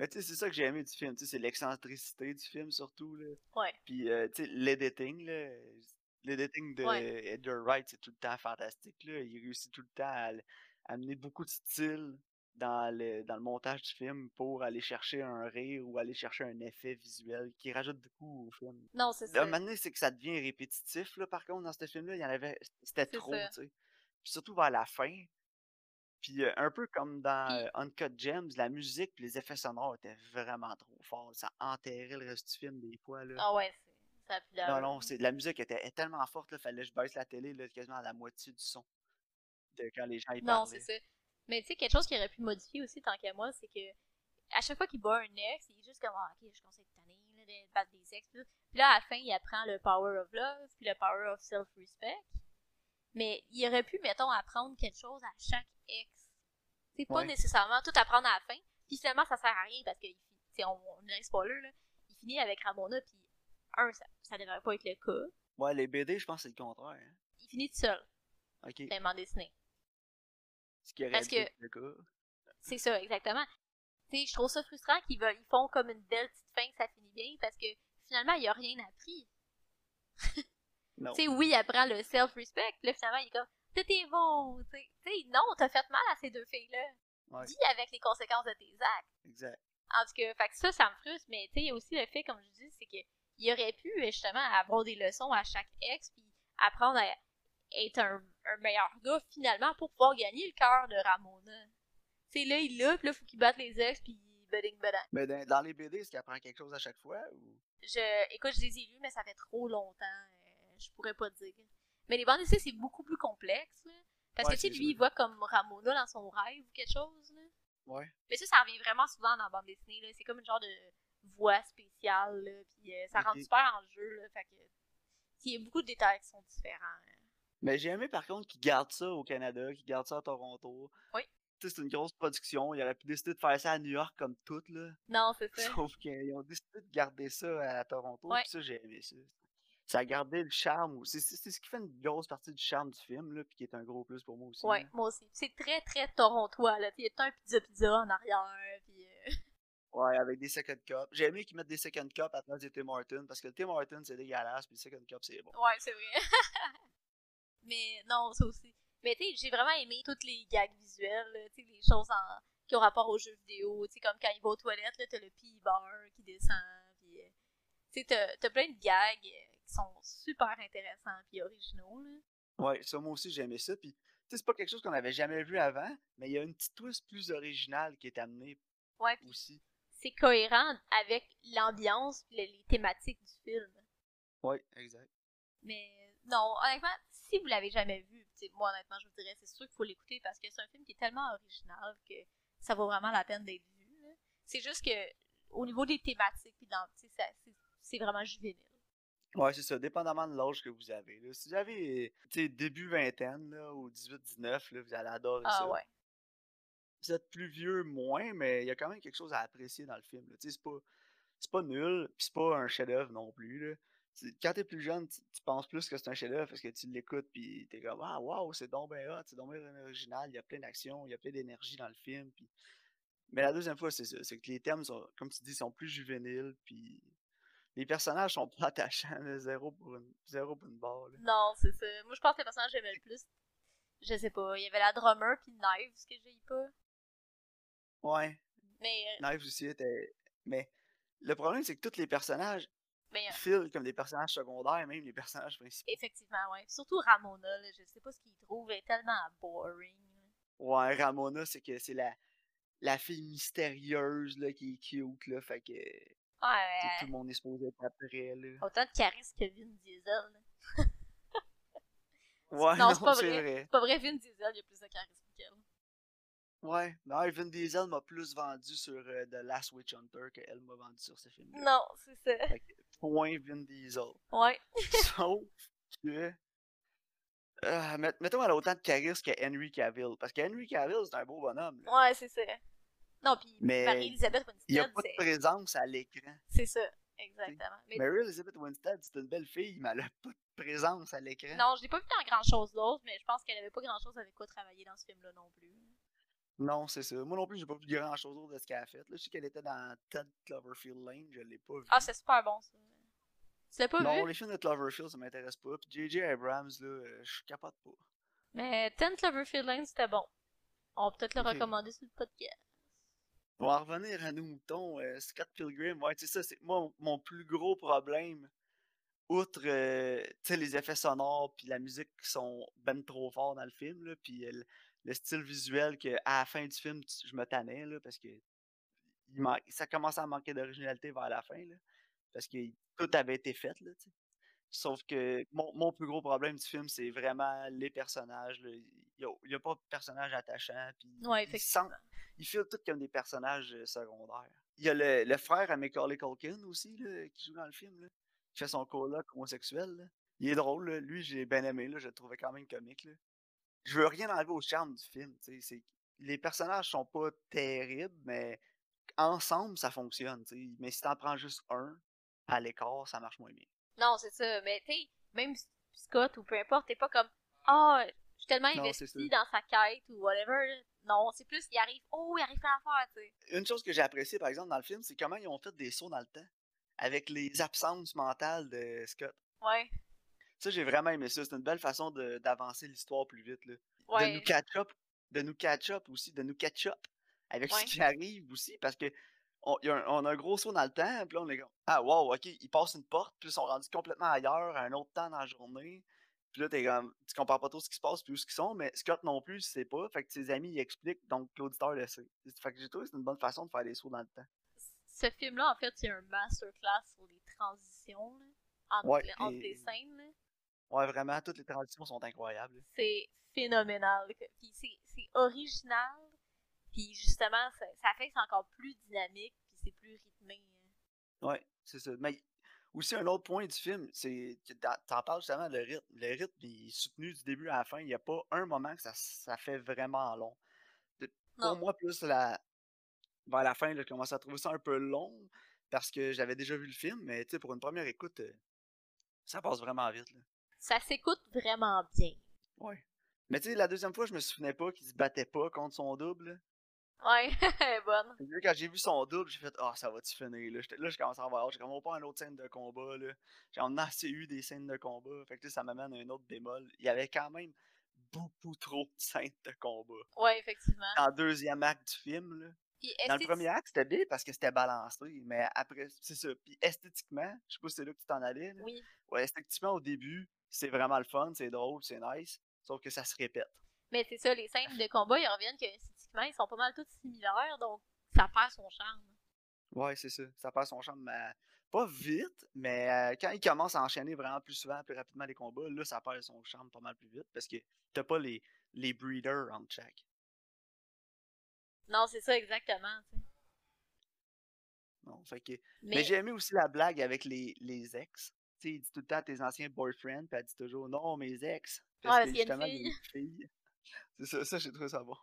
Mais tu sais, c'est ça que j'ai aimé du film, tu sais, c'est l'excentricité du film surtout, là. Ouais. Puis, euh, tu sais, l'editing, là, l'editing de Ouais. Edgar Wright, c'est tout le temps fantastique, là. Il réussit tout le temps à, amener beaucoup de style dans le, dans le montage du film pour aller chercher un rire ou aller chercher un effet visuel qui rajoute beaucoup au film. Non, c'est ça. maintenant, c'est que ça devient répétitif, là, par contre, dans ce film-là, il y en avait, c'était C'est trop, tu sais. Puis surtout vers la fin. Puis euh, un peu comme dans euh, Uncut Gems, la musique puis les effets sonores étaient vraiment trop forts. Ça enterrait le reste du film des fois, là. Ah ouais, c'est... ça a plus Non, d'allure. non, c'est la musique était, tellement forte, là, fallait que je baisse la télé là, quasiment à la moitié du son. De quand les gens y Non, c'est ça. Mais tu sais, quelque chose qui aurait pu modifier aussi, tant qu'à moi, c'est que à chaque fois qu'il bat un ex, il est juste comme, ah, ok, je conseille de tanner, là, de battre des ex. Puis là, à la fin, il apprend le power of love, puis le power of self-respect. Mais il aurait pu, mettons, apprendre quelque chose à chaque ex. C'est pas Ouais. nécessairement tout apprendre à la fin. Puis finalement, ça sert à rien parce que, on, on est spoiler, là. Il finit avec Ramona, puis un, ça, ça devrait pas être le cas. Ouais, les BD, je pense que c'est le contraire. hein. Il finit tout seul, Ok. dessiné. Ce qui aurait parce que- le cas. C'est ça, exactement. Tu sais, je trouve ça frustrant qu'ils veulent- ils font comme une belle petite fin que ça finit bien parce que finalement, il a rien appris. Tu sais, oui, il apprend le self-respect, là, finalement, il est comme, est beau, tu sais. Non, t'as fait mal à ces deux filles-là. Ouais, Dis avec les conséquences de tes actes. exact. En tout cas, fait que ça, ça me frustre, mais tu sais, il y a aussi le fait, comme je dis, c'est que il aurait pu, justement, avoir des leçons à chaque ex, puis apprendre à être un, un meilleur gars, finalement, pour pouvoir gagner le cœur de Ramona. Tu sais, là, il l'a, puis là, faut qu'il batte les ex, puis beding bedang. Mais dans, dans les BD, est-ce qu'il apprend quelque chose à chaque fois ou... Je, écoute, je les ai lus, mais ça fait trop longtemps. Je pourrais pas dire. Mais les bandes dessinées, c'est beaucoup plus complexe, là. Parce Ouais, que, tu sais, lui, il voit comme Ramona dans son rêve ou quelque chose, là. Ouais. Mais ça, ça revient vraiment souvent dans la bande dessinée. C'est comme une genre de voix spéciale, là. Puis euh, ça rentre Ok. super en jeu, là. Fait que. Il y a beaucoup de détails qui sont différents. hein. Mais j'ai aimé par contre qu'ils gardent ça au Canada, qu'ils gardent ça à Toronto. Oui. C'est une grosse production. Ils auraient pu décider de faire ça à New York comme tout, là. Non, c'est ça. Sauf qu'ils ont décidé de garder ça à Toronto. Ouais. Puis ça, j'ai aimé ça. Ça a gardé le charme. C'est ce qui fait une grosse partie du charme du film, là, puis qui est un gros plus pour moi aussi. Ouais, là. moi aussi. C'est très, très torontois, là. Il y a un pizza-pizza en arrière, puis... euh, Ouais, avec des second cups. J'ai aimé qu'ils mettent des second cups à la place des Tim Hortons, parce que le Tim Hortons, c'est dégueulasse, puis le second cup, c'est bon. Ouais, c'est vrai. Mais non, ça aussi. Mais tu sais, j'ai vraiment aimé toutes les gags visuels, là, tu sais, les choses en... qui ont rapport aux jeux vidéo. Tu sais, comme quand il va aux toilettes, là, t'as le pee bar qui descend, puis... euh, Tu sais, t'as- t'as plein de gags euh, qui sont super intéressants puis originaux, là. Ouais, ça, moi aussi, j'ai aimé ça. Puis, tu sais, c'est pas quelque chose qu'on avait jamais vu avant, mais il y a une petite twist plus originale qui est amenée Ouais, aussi. c'est cohérent avec l'ambiance puis les, thématiques du film. Ouais, exact. Mais non, honnêtement, si vous l'avez jamais vu, moi honnêtement, je vous dirais, c'est sûr qu'il faut l'écouter parce que c'est un film qui est tellement original que ça vaut vraiment la peine d'être vu. C'est juste que au niveau des thématiques, c'est vraiment juvénile. Ouais, c'est ça, dépendamment de l'âge que vous avez. Là. Si vous avez, début vingtaine, là, ou 18-19, là, vous allez adorer Ah ça. ouais. Vous êtes plus vieux, moins, mais il y a quand même quelque chose à apprécier dans le film. c'est pas, c'est pas nul, puis c'est pas un chef-d'œuvre non plus. Là. Quand t'es plus jeune, tu, tu penses plus que c'est un chef-d'œuvre parce que tu l'écoutes, puis t'es comme Ah, waouh, c'est donc ben hot, c'est donc bien original, il y a plein d'action, il y a plein d'énergie dans le film. Puis... Mais la deuxième fois, c'est ça, c'est que les thèmes, sont, comme tu dis, sont plus juvéniles, puis les personnages sont pas attachants, là, zéro pour une, zéro pour une barre. là. Non, c'est ça. Moi, je pense que le personnage que j'aimais le plus, je sais pas, il y avait la drummer puis Knives que j'ai pas. Ouais, Mais, euh, Knives aussi était. Mais le problème, c'est que tous les personnages mais euh, filent comme des personnages secondaires, même les personnages principaux. effectivement, ouais. Surtout Ramona, là, je sais pas ce qu'il trouve, elle est tellement boring. Ouais, Ramona, c'est que c'est la, la fille mystérieuse là, qui est cute, là, fait que Ouais, tout le monde est supposé être après, là. autant de charisme que Vin Diesel. là. Ouais, non, non, c'est pas vrai. vrai. C'est pas vrai, Vin Diesel, il a plus de charisme qu'elle. Ouais, non, Vin Diesel m'a plus vendu sur euh, The Last Witch Hunter qu'elle m'a vendu sur ce film. Non, c'est ça. Fait que, point Vin Diesel. Ouais. Sauf que. Euh, met- mettons, elle a autant de charisme que Henry Cavill. Parce que Henry Cavill, c'est un beau bonhomme. là. Ouais, c'est ça. Non, puis Marie-Elisabeth Il n'y a Winstead, pas de présence à l'écran. c'est ça. Exactement. Mais Elizabeth Winstead, c'est une belle fille, mais elle a pas de présence à l'écran. non, je l'ai pas vu dans grand-chose d'autre, mais je pense qu'elle avait pas grand-chose avec quoi travailler dans ce film-là non plus. Non, c'est ça. Moi non plus, j'ai pas vu grand chose d'autre de ce qu'elle a fait. Là, je sais qu'elle était dans Ted Cloverfield Lane, je l'ai pas vu. Ah, c'est super bon, ça. Tu l'as pas non, vu? les films de Cloverfield, ça m'intéresse pas. Puis J.J. Abrams, là, euh, je capote pas. Mais Ten Cloverfield Lane, c'était bon. On va peut-être le recommander sur le podcast. On va en revenir à nos moutons. euh, Scott Pilgrim, ouais, sais ça, c'est moi mon plus gros problème. Outre euh, les effets sonores puis la musique qui sont ben trop forts dans le film, puis euh, le, le style visuel que à la fin du film, je me tannais là, parce que ça commençait à manquer d'originalité vers la fin, là, parce que tout avait été fait. Là, tu sais. Sauf que mon, mon plus gros problème du film, c'est vraiment les personnages. là. Il n'y a, pas de personnages attachants. Puis Ouais, ils sentent- effectivement. ils filent tous comme des personnages euh, secondaires. Il y a le, le frère à Macaulay Culkin aussi, là, qui joue dans le film, là, qui fait son coloc homosexuel. Il est drôle, là. lui j'ai bien aimé, là, je le trouvais quand même comique. Là. Je veux rien enlever au charme du film. Les personnages sont pas terribles, mais ensemble ça fonctionne. Mais si t'en prends juste un à l'écart, ça marche moins bien. Non, c'est ça. Mais tu sais, même Scott ou peu importe, t'es pas comme Ah, je suis tellement investi dans sa quête ou whatever. Non, c'est plus, il arrive, oh, il arrive pas à faire, tu sais. Une chose que j'ai appréciée par exemple dans le film, c'est comment ils ont fait des sauts dans le temps avec les absences mentales de Scott. Ouais. Ça, j'ai vraiment aimé ça. C'est une belle façon de- d'avancer l'histoire plus vite. Là. De Ouais. nous catch up, de nous catch up aussi, de nous catch up avec Ouais. ce qui arrive aussi, parce que on, y a un, on a un gros saut dans le temps, puis là on est comme Ah wow, ok, ils passent une porte, puis ils sont rendus complètement ailleurs, à un autre temps dans la journée. Puis là, t'es comme, tu comprends pas trop ce qui se passe puis où ce qu'ils sont, mais Scott non plus, il sait pas. Fait que ses amis, ils expliquent, donc l'auditeur le sait. Fait que j'ai trouvé que c'est une bonne façon de faire des sauts dans le temps. Ce film-là, en fait, c'est un masterclass sur les transitions, là, entre, Ouais, les, entre et- les scènes, là. Ouais, vraiment, toutes les transitions sont incroyables. c'est phénoménal. Puis c'est original. Puis justement, ça, ça fait que c'est encore plus dynamique. Puis c'est plus rythmé. hein. Ouais, c'est ça. Mais aussi, un autre point du film, c'est que t'en- parles justement, le rythme. Le rythme, il est soutenu du début à la fin. Il n'y a pas un moment que ça, ça fait vraiment long. De-. Pour moi, plus la, vers la fin, je commençais à trouver ça un peu long parce que j'avais déjà vu le film, mais tu sais, pour une première écoute, euh, ça passe vraiment vite. Là. Ça s'écoute vraiment bien. Ouais. Mais tu sais, la deuxième fois, je me souvenais pas qu'il se battait pas contre son double. Ouais, elle est bonne. Là, quand j'ai vu son double, j'ai fait Ah, ça va-tu finir là? Je commence à avoir. J'ai comme on pas une autre scène de combat. là. J'en ai assez eu des scènes de combat. Fait que là, ça m'amène à un autre bémol. Il y avait quand même beaucoup trop de scènes de combat. Ouais, effectivement. En deuxième acte du film, là. Puis Dans le premier acte, c'était bien parce que c'était balancé. Mais après, c'est ça. Puis esthétiquement, je sais pas si c'est là que tu t'en allais. là. Oui. Ouais, esthétiquement, au début, c'est vraiment le fun, c'est drôle, c'est nice. Sauf que ça se répète. Mais c'est ça, les scènes de combat, ils reviennent que ils sont pas mal tous similaires. Donc ça perd son charme. Ouais, c'est ça. Ça passe son charme, mais pas vite, mais euh, quand il commence à enchaîner vraiment plus souvent, plus rapidement les combats, là, ça perd son charme pas mal plus vite parce que t'as pas les, les breeders entre chaque. Non, c'est ça exactement. Non, fait que... Mais, Mais, j'ai aimé aussi la blague avec les, les ex. Tu sais, il dit tout le temps tes anciens boyfriends, puis elle dit toujours non, mes ex. Ouais, parce qu'il y a une fille. C'est ça, ça j'ai trouvé ça bon.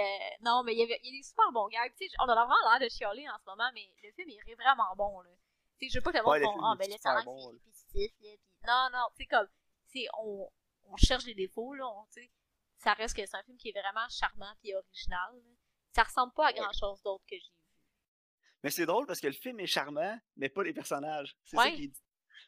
A- non, mais il y, avait, il y a des super bons. Tu sais, on a vraiment l'air de chialer en ce moment, mais le film il est vraiment bon. Là. Tu sais, je veux pas que le monde le dise, ah, est ben a l'air bon, que là. c'est répétitif. Là, puis non, non, tu sais, comme, tu on, on cherche des défauts, là, on, tu sais, ça reste que c'est un film qui est vraiment charmant puis original. là. Ça ressemble pas à grand chose d'autre que j'ai vu. Mais c'est drôle parce que le film est charmant, mais pas les personnages. C'est Ouais. ça qui.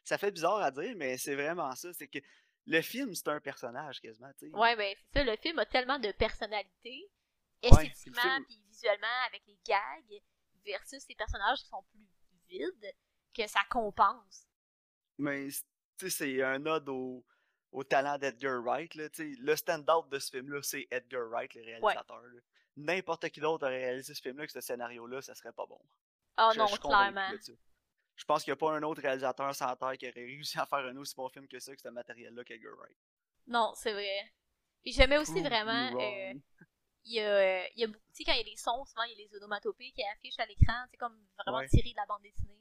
Ça fait bizarre à dire, mais c'est vraiment ça. C'est que le film, c'est un personnage quasiment, tu sais. Ouais, ben c'est ça, le film a tellement de personnalité, le esthétiquement film- puis visuellement, avec les gags, versus les personnages qui sont plus vides, que ça compense. Mais tu sais, c'est un ode au, au talent d'Edgar Wright. Là, tu sais. le stand-out de ce film-là, c'est Edgar Wright, le réalisateur. là. N'importe qui d'autre aurait réalisé ce film-là que ce scénario-là, ça serait pas bon. Oh Je- non, je clairement. Je pense qu'il n'y a pas un autre réalisateur sans terre qui aurait réussi à faire un aussi bon film que ça, que ce matériel-là qu'Edgar Wright. Non, c'est vrai. Puis j'aimais aussi vraiment, euh, il y a, il y a beaucoup, tu sais, quand il y a des sons, souvent il y a les onomatopées qui affichent à l'écran, c'est comme vraiment Ouais. tiré de la bande dessinée.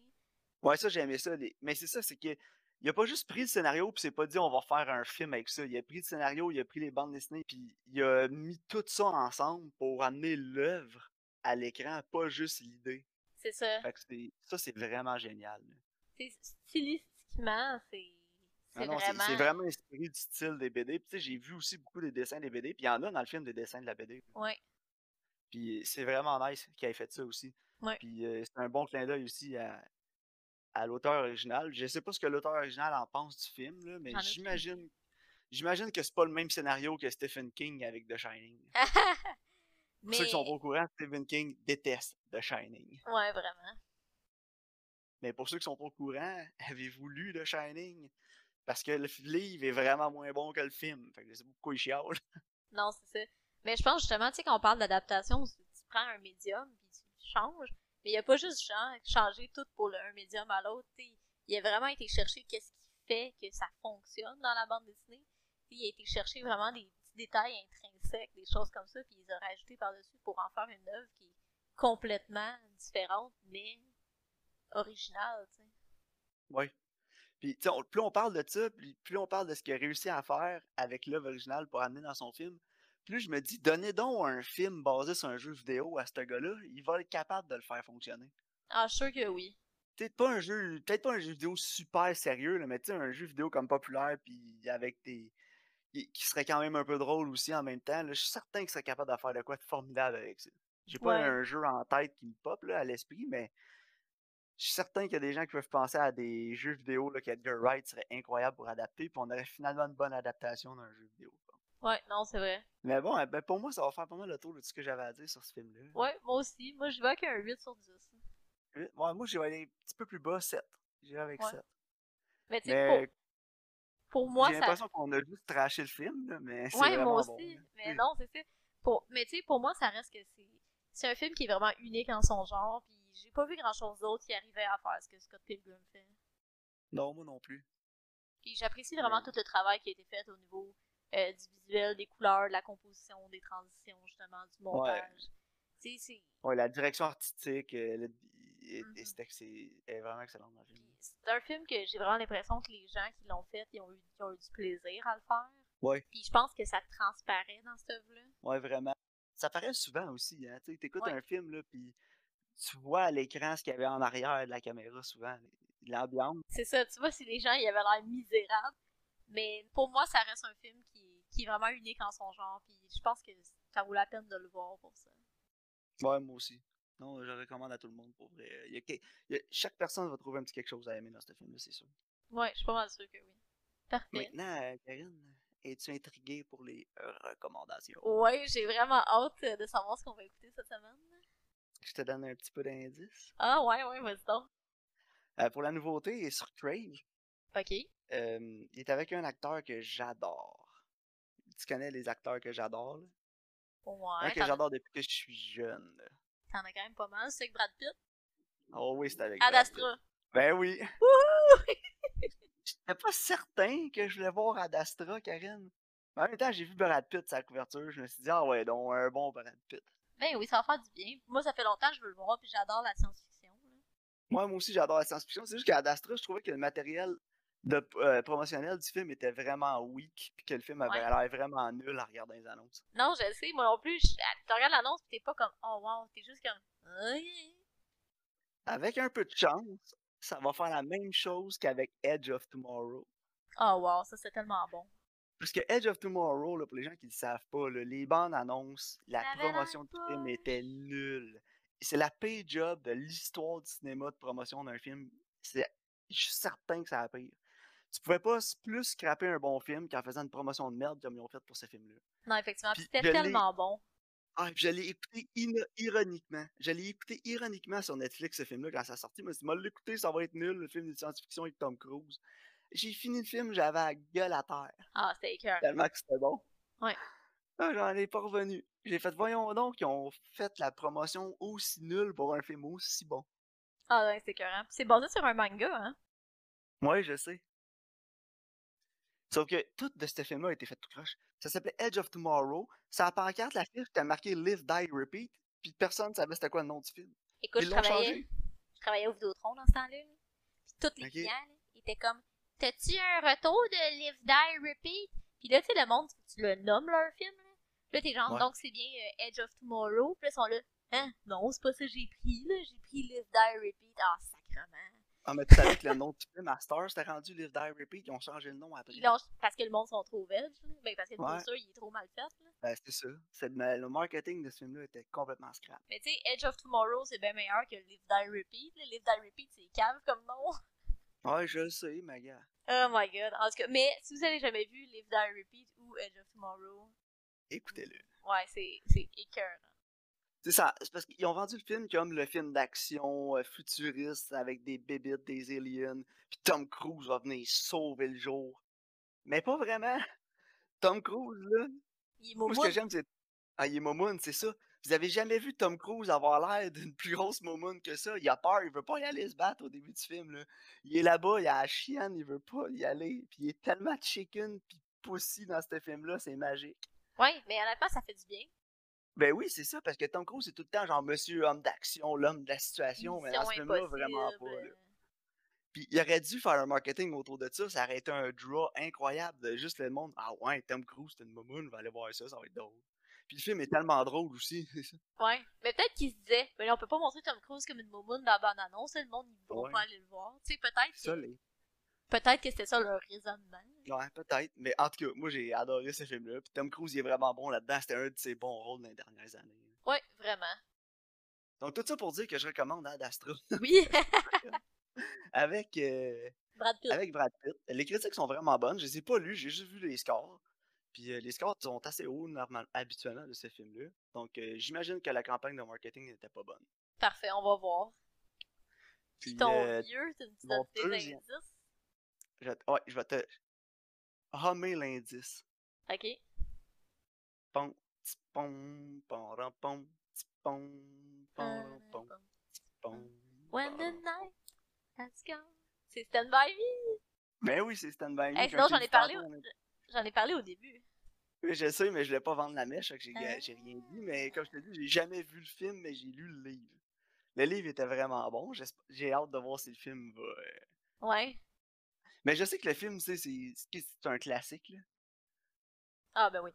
Ouais, ça, j'ai aimé ça. les- Mais c'est ça, c'est que il a pas juste pris le scénario puis c'est pas dit on va faire un film avec ça. Il a pris le scénario, il a pris les bandes dessinées puis il a mis tout ça ensemble pour amener l'œuvre à l'écran, pas juste l'idée. C'est ça. Fait que ça, c'est vraiment génial. stylistiquement, c'est c'est non, c'est vraiment. inspiré du style des BD. Puis tu sais, j'ai vu aussi beaucoup des dessins des BD, puis il y en a dans le film des dessins de la BD. Ouais. Puis c'est vraiment nice qu'il ait fait ça aussi. Ouais. Puis euh, c'est un bon clin d'œil aussi à, à l'auteur original. Je sais pas ce que l'auteur original en pense du film, là, mais j'imagine j'imagine que c'est pas le même scénario que Stephen King avec The Shining. Pour ceux qui sont pas au courant, Stephen King déteste The Shining. ouais, vraiment. Mais pour ceux qui sont pas au courant, avez-vous lu The Shining? Parce que le livre est vraiment moins bon que le film. Fait que pas pourquoi il chiale. Non, c'est ça. Mais je pense justement, tu sais, quand on parle d'adaptation, tu prends un médium puis tu changes. Mais il n'y a pas juste genre, changer tout pour le, un médium à l'autre. Il a vraiment été chercher qu'est-ce qui fait que ça fonctionne dans la bande dessinée. Puis il a été chercher vraiment des petits détails intrinsèques, des choses comme ça, puis ils ont rajouté par-dessus pour en faire une œuvre qui est complètement différente, mais originale, tu sais. Ouais. Puis, on- plus on parle de ça, plus, plus on parle de ce qu'il a réussi à faire avec l'œuvre originale pour amener dans son film, plus je me dis, donnez donc un film basé sur un jeu vidéo à ce gars-là, il va être capable de le faire fonctionner. Ah, je suis sûr que oui. Peut-être pas un jeu, peut-être pas un jeu vidéo super sérieux, là, mais tu sais, un jeu vidéo comme populaire, puis avec des. qui serait quand même un peu drôle aussi en même temps. là, je suis certain qu'il serait capable de faire de quoi de formidable avec ça. J'ai pas un jeu en tête qui me pop là, à l'esprit, mais je suis certain qu'il y a des gens qui peuvent penser à des jeux vidéo là, qu'Edgar Wright serait incroyable pour adapter, puis on aurait finalement une bonne adaptation d'un jeu vidéo. Ouais, non, c'est vrai. Mais bon, eh ben, pour moi, ça va faire pas mal le tour de tout ce que j'avais à dire sur ce film-là. Ouais, moi aussi. Moi, je vais avec un 8 sur 10. Ouais, moi, je vais aller un petit peu plus bas, 7. J'irai avec Ouais. 7. Mais tu sais, pour, pour moi, J'ai ça. l'impression qu'on a juste trashé le film, là, mais c'est Ouais, moi aussi. bon. là. Mais non, c'est ça. Pour... Mais tu sais, pour moi, ça reste que c'est. C'est un film qui est vraiment unique en son genre, puis j'ai pas vu grand chose d'autre qui arrivait à faire ce que Scott Pilgrim fait. Non, moi non plus. Puis j'apprécie vraiment Ouais. tout le travail qui a été fait au niveau euh, du visuel, des couleurs, de la composition, des transitions, justement, du montage. Tu sais, c'est. Ouais, la direction artistique, euh, elle est vraiment excellente dans le film. C'est un film que j'ai vraiment l'impression que les gens qui l'ont fait, ils ont, eu, ils ont eu du plaisir à le faire. Ouais. Puis je pense que ça transparaît dans cette œuvre-là. Ouais, vraiment. Ça paraît souvent aussi, hein. Tu Ouais. un film, là, puis tu vois à l'écran ce qu'il y avait en arrière de la caméra, souvent. L'ambiance. C'est ça, tu vois, si les gens ils avaient l'air misérables. Mais pour moi, ça reste un film qui, qui est vraiment unique en son genre. Puis je pense que ça vaut la peine de le voir pour ça. Ouais, moi aussi. Non, je recommande à tout le monde, pour vrai. Il y a que- il y a- chaque personne va trouver un petit quelque chose à aimer dans ce film-là, c'est sûr. Ouais, je suis pas mal sûre que oui. Parfait. Maintenant, euh, Karine, es-tu intriguée pour les recommandations? Ouais, j'ai vraiment hâte euh, de savoir ce qu'on va écouter cette semaine. Je te donne un petit peu d'indices. Ah ouais, ouais, vas-y donc. Euh, pour la nouveauté, il est sur Crave. Ok. Euh, il est avec un acteur que j'adore. Tu connais les acteurs que j'adore, là? un Ouais, que t'en j'adore depuis que je suis jeune. là. t'en as quand même pas mal. C'est avec Brad Pitt. Oh oui, c'est avec Ad Brad Pitt. Astra. Ben oui. J'étais pas certain que je voulais voir Ad Astra, Karine. Mais en même temps, j'ai vu Brad Pitt sa couverture. Je me suis dit, ah ouais, donc un bon Brad Pitt. Ben oui, ça va faire du bien. Moi, ça fait longtemps que je veux le voir, puis j'adore la science-fiction. Moi, moi aussi, j'adore la science-fiction. C'est juste qu'à Ad Astra, je trouvais que le matériel de, euh, promotionnel du film était vraiment weak, puis que le film avait Ouais. l'air vraiment nul à regarder les annonces. Non, je le sais, moi non plus. Tu regardes l'annonce, pis t'es pas comme, oh wow, t'es juste comme. Avec un peu de chance, ça va faire la même chose qu'avec Edge of Tomorrow. Oh wow, ça c'est tellement bon. Parce que Edge of Tomorrow, là, pour les gens qui ne le savent pas, là, les bandes annonces, la Ça promotion du film était nulle. C'est la pire job de l'histoire du cinéma de promotion d'un film. C'est, je suis certain que ça a pire. Tu pouvais pas plus scraper un bon film qu'en faisant une promotion de merde comme ils ont fait pour ce film-là. Non, effectivement, c'était tellement bon. Ah, je l'ai écouté ironiquement. Je l'ai écouté ironiquement sur Netflix, ce film-là, quand ça a sorti. Je me suis dit, l'écouter, ça va être nul, le film de science-fiction avec Tom Cruise. J'ai fini le film, j'avais la gueule à terre. Ah, c'était écœurant. Tellement que c'était bon. Ouais. Ah, j'en ai pas revenu. J'ai fait, voyons donc, ils ont fait la promotion aussi nulle pour un film aussi bon. Ah ouais, c'était écœurant. C'est basé sur un manga, hein? Ouais, je sais. Sauf que tout de ce film-là a été fait tout croche. Ça s'appelait Edge of Tomorrow. Ça pancarte, la fiche, t'as marqué Live, Die, Repeat. Puis personne savait c'était quoi le nom du film. Écoute, Ils je travaillais, changé. je travaillais au Vidéotron dans ce temps-là. là. Puis tous les Ok. clients, là, ils étaient comme, t'as-tu un retour de Live, Die, Repeat? Puis là, tu sais, le monde, tu le nommes leur film, là. Là, t'es genre, Ouais. donc c'est bien euh, Edge of Tomorrow. Puis là, ils sont là, hein? Non, c'est pas ça que j'ai pris, là. J'ai pris Live, Die, Repeat. Ah, sacrement. Ah, mais tu savais que le nom du film à Star, c'était rendu Live, Die, Repeat. Ils ont changé le nom après. Ils parce que le monde sont trop veg, là. Ben, parce que le Ouais. poster, il est trop mal fait, là. Ben, c'est ça. Mais le marketing de ce film-là était complètement scrap. Mais tu sais, Edge of Tomorrow, c'est bien meilleur que Live, Die, Repeat. là. Live, Die, Repeat, c'est cave comme nom. Ouais, je le sais, ma gars. Oh my god. En tout cas, mais si vous avez jamais vu Live, Die, Repeat ou Edge of Tomorrow, Écoutez-le. ouais, c'est, c'est écœurant. C'est ça, c'est parce qu'ils ont vendu le film comme le film d'action euh, futuriste avec des bébites, des aliens, puis Tom Cruise va venir sauver le jour. Mais pas vraiment. Tom Cruise, là, Il est moi ce que j'aime, c'est. Ah, il est momoun, c'est ça. Vous avez jamais vu Tom Cruise avoir l'air d'une plus grosse momoun que ça? Il a peur, il veut pas y aller se battre au début du film, là. Il est là-bas, il a la chienne, il veut pas y aller. Puis il est tellement chicken puis pussy dans ce film-là, c'est magique. Ouais, mais honnêtement, ça fait du bien. Ben oui, c'est ça, parce que Tom Cruise, c'est tout le temps genre monsieur homme d'action, l'homme de la situation, mais dans ce film-là, vraiment pas. là. Puis il aurait dû faire un marketing autour de ça, ça aurait été un draw incroyable de juste le monde. Ah ouais, Tom Cruise, c'est une momoune, on va aller voir ça, ça va être drôle. Puis le film est tellement drôle aussi. Ouais. Mais peut-être qu'il se disait, mais là, on peut pas montrer Tom Cruise comme une moumoune dans la bande-annonce, le monde, ils vont Ouais. pas aller le voir. Tu sais, peut-être que, les... peut-être que c'était ça leur raisonnement. Ouais, peut-être. Mais en tout cas, moi j'ai adoré ce film-là. Puis Tom Cruise, il est vraiment bon là-dedans. C'était un de ses bons rôles dans les dernières années. Ouais, vraiment. Donc tout ça pour dire que je recommande Ad Astra Oui. avec, euh, Brad Pitt. avec Brad Pitt. Les critiques sont vraiment bonnes. Je les ai pas lues, j'ai juste vu les scores. Puis euh, les scores sont assez hauts habituellement de ce film-là. Donc euh, j'imagine que la campagne de marketing n'était pas bonne. Parfait, on va voir. Puis ton euh, vieux, tu me donnes deuxième- indices. je, ouais, je vais te. hummer l'indice. Ok. Pom, t's pom, pom, pom, pom, pom, When the night has gone. C'est Stand By Me. Ben oui, c'est Stand By Me. Hey, sinon, je j'en ai parlé, est- j'en ai parlé au début. Oui, je sais, mais je voulais pas vendre la mèche, que j'ai Ah. rien dit. Mais comme je te dis, j'ai jamais vu le film, mais j'ai lu le livre. Le livre était vraiment bon. J'ai hâte de voir si le film va. euh, Ouais. Mais je sais que le film, c'est un classique. Là. Ah, ben oui.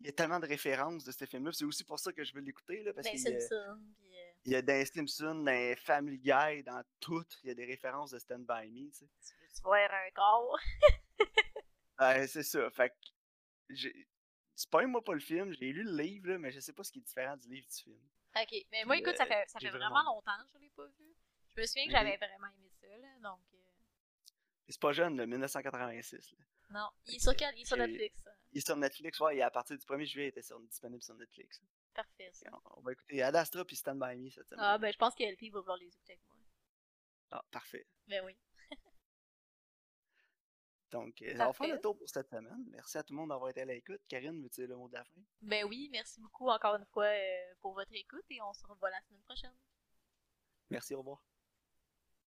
Il y a tellement de références de ce film-là. C'est aussi pour ça que je veux l'écouter. Parce Ben, qu'il Simpson. Euh, il y a dans les Simpsons, dans Family Guy, dans tout, il y a des références de Stand By Me. tu sais. tu voir un corps? C'est ça. Fait que. j'ai- Spoil-moi pas le film, j'ai lu le livre, là, mais je sais pas ce qui est différent du livre du film. Ok. Mais moi, Puis, écoute, ça euh, fait, ça fait vraiment longtemps que je l'ai pas vu. Je me souviens que Ok. j'avais vraiment aimé ça, là. Donc, euh, C'est pas jeune, le 1986. là. non. Il est sur? Il est sur Netflix. Il est sur Netflix, ouais, et à partir du 1er juillet, il était sur- disponible sur Netflix. Parfait, ça. On, on va écouter Ad Astra puis Stand By Me cette semaine. Ah, ben, je pense que LP va vouloir les écouter avec moi. Ah, parfait. Ben oui. Donc, euh, on va faire Parfait. le tour pour cette semaine. Merci à tout le monde d'avoir été à l'écoute. Karine, veux-tu dire le mot de la fin? Ben oui, merci beaucoup encore une fois euh, pour votre écoute et on se revoit la semaine prochaine. Merci, au revoir.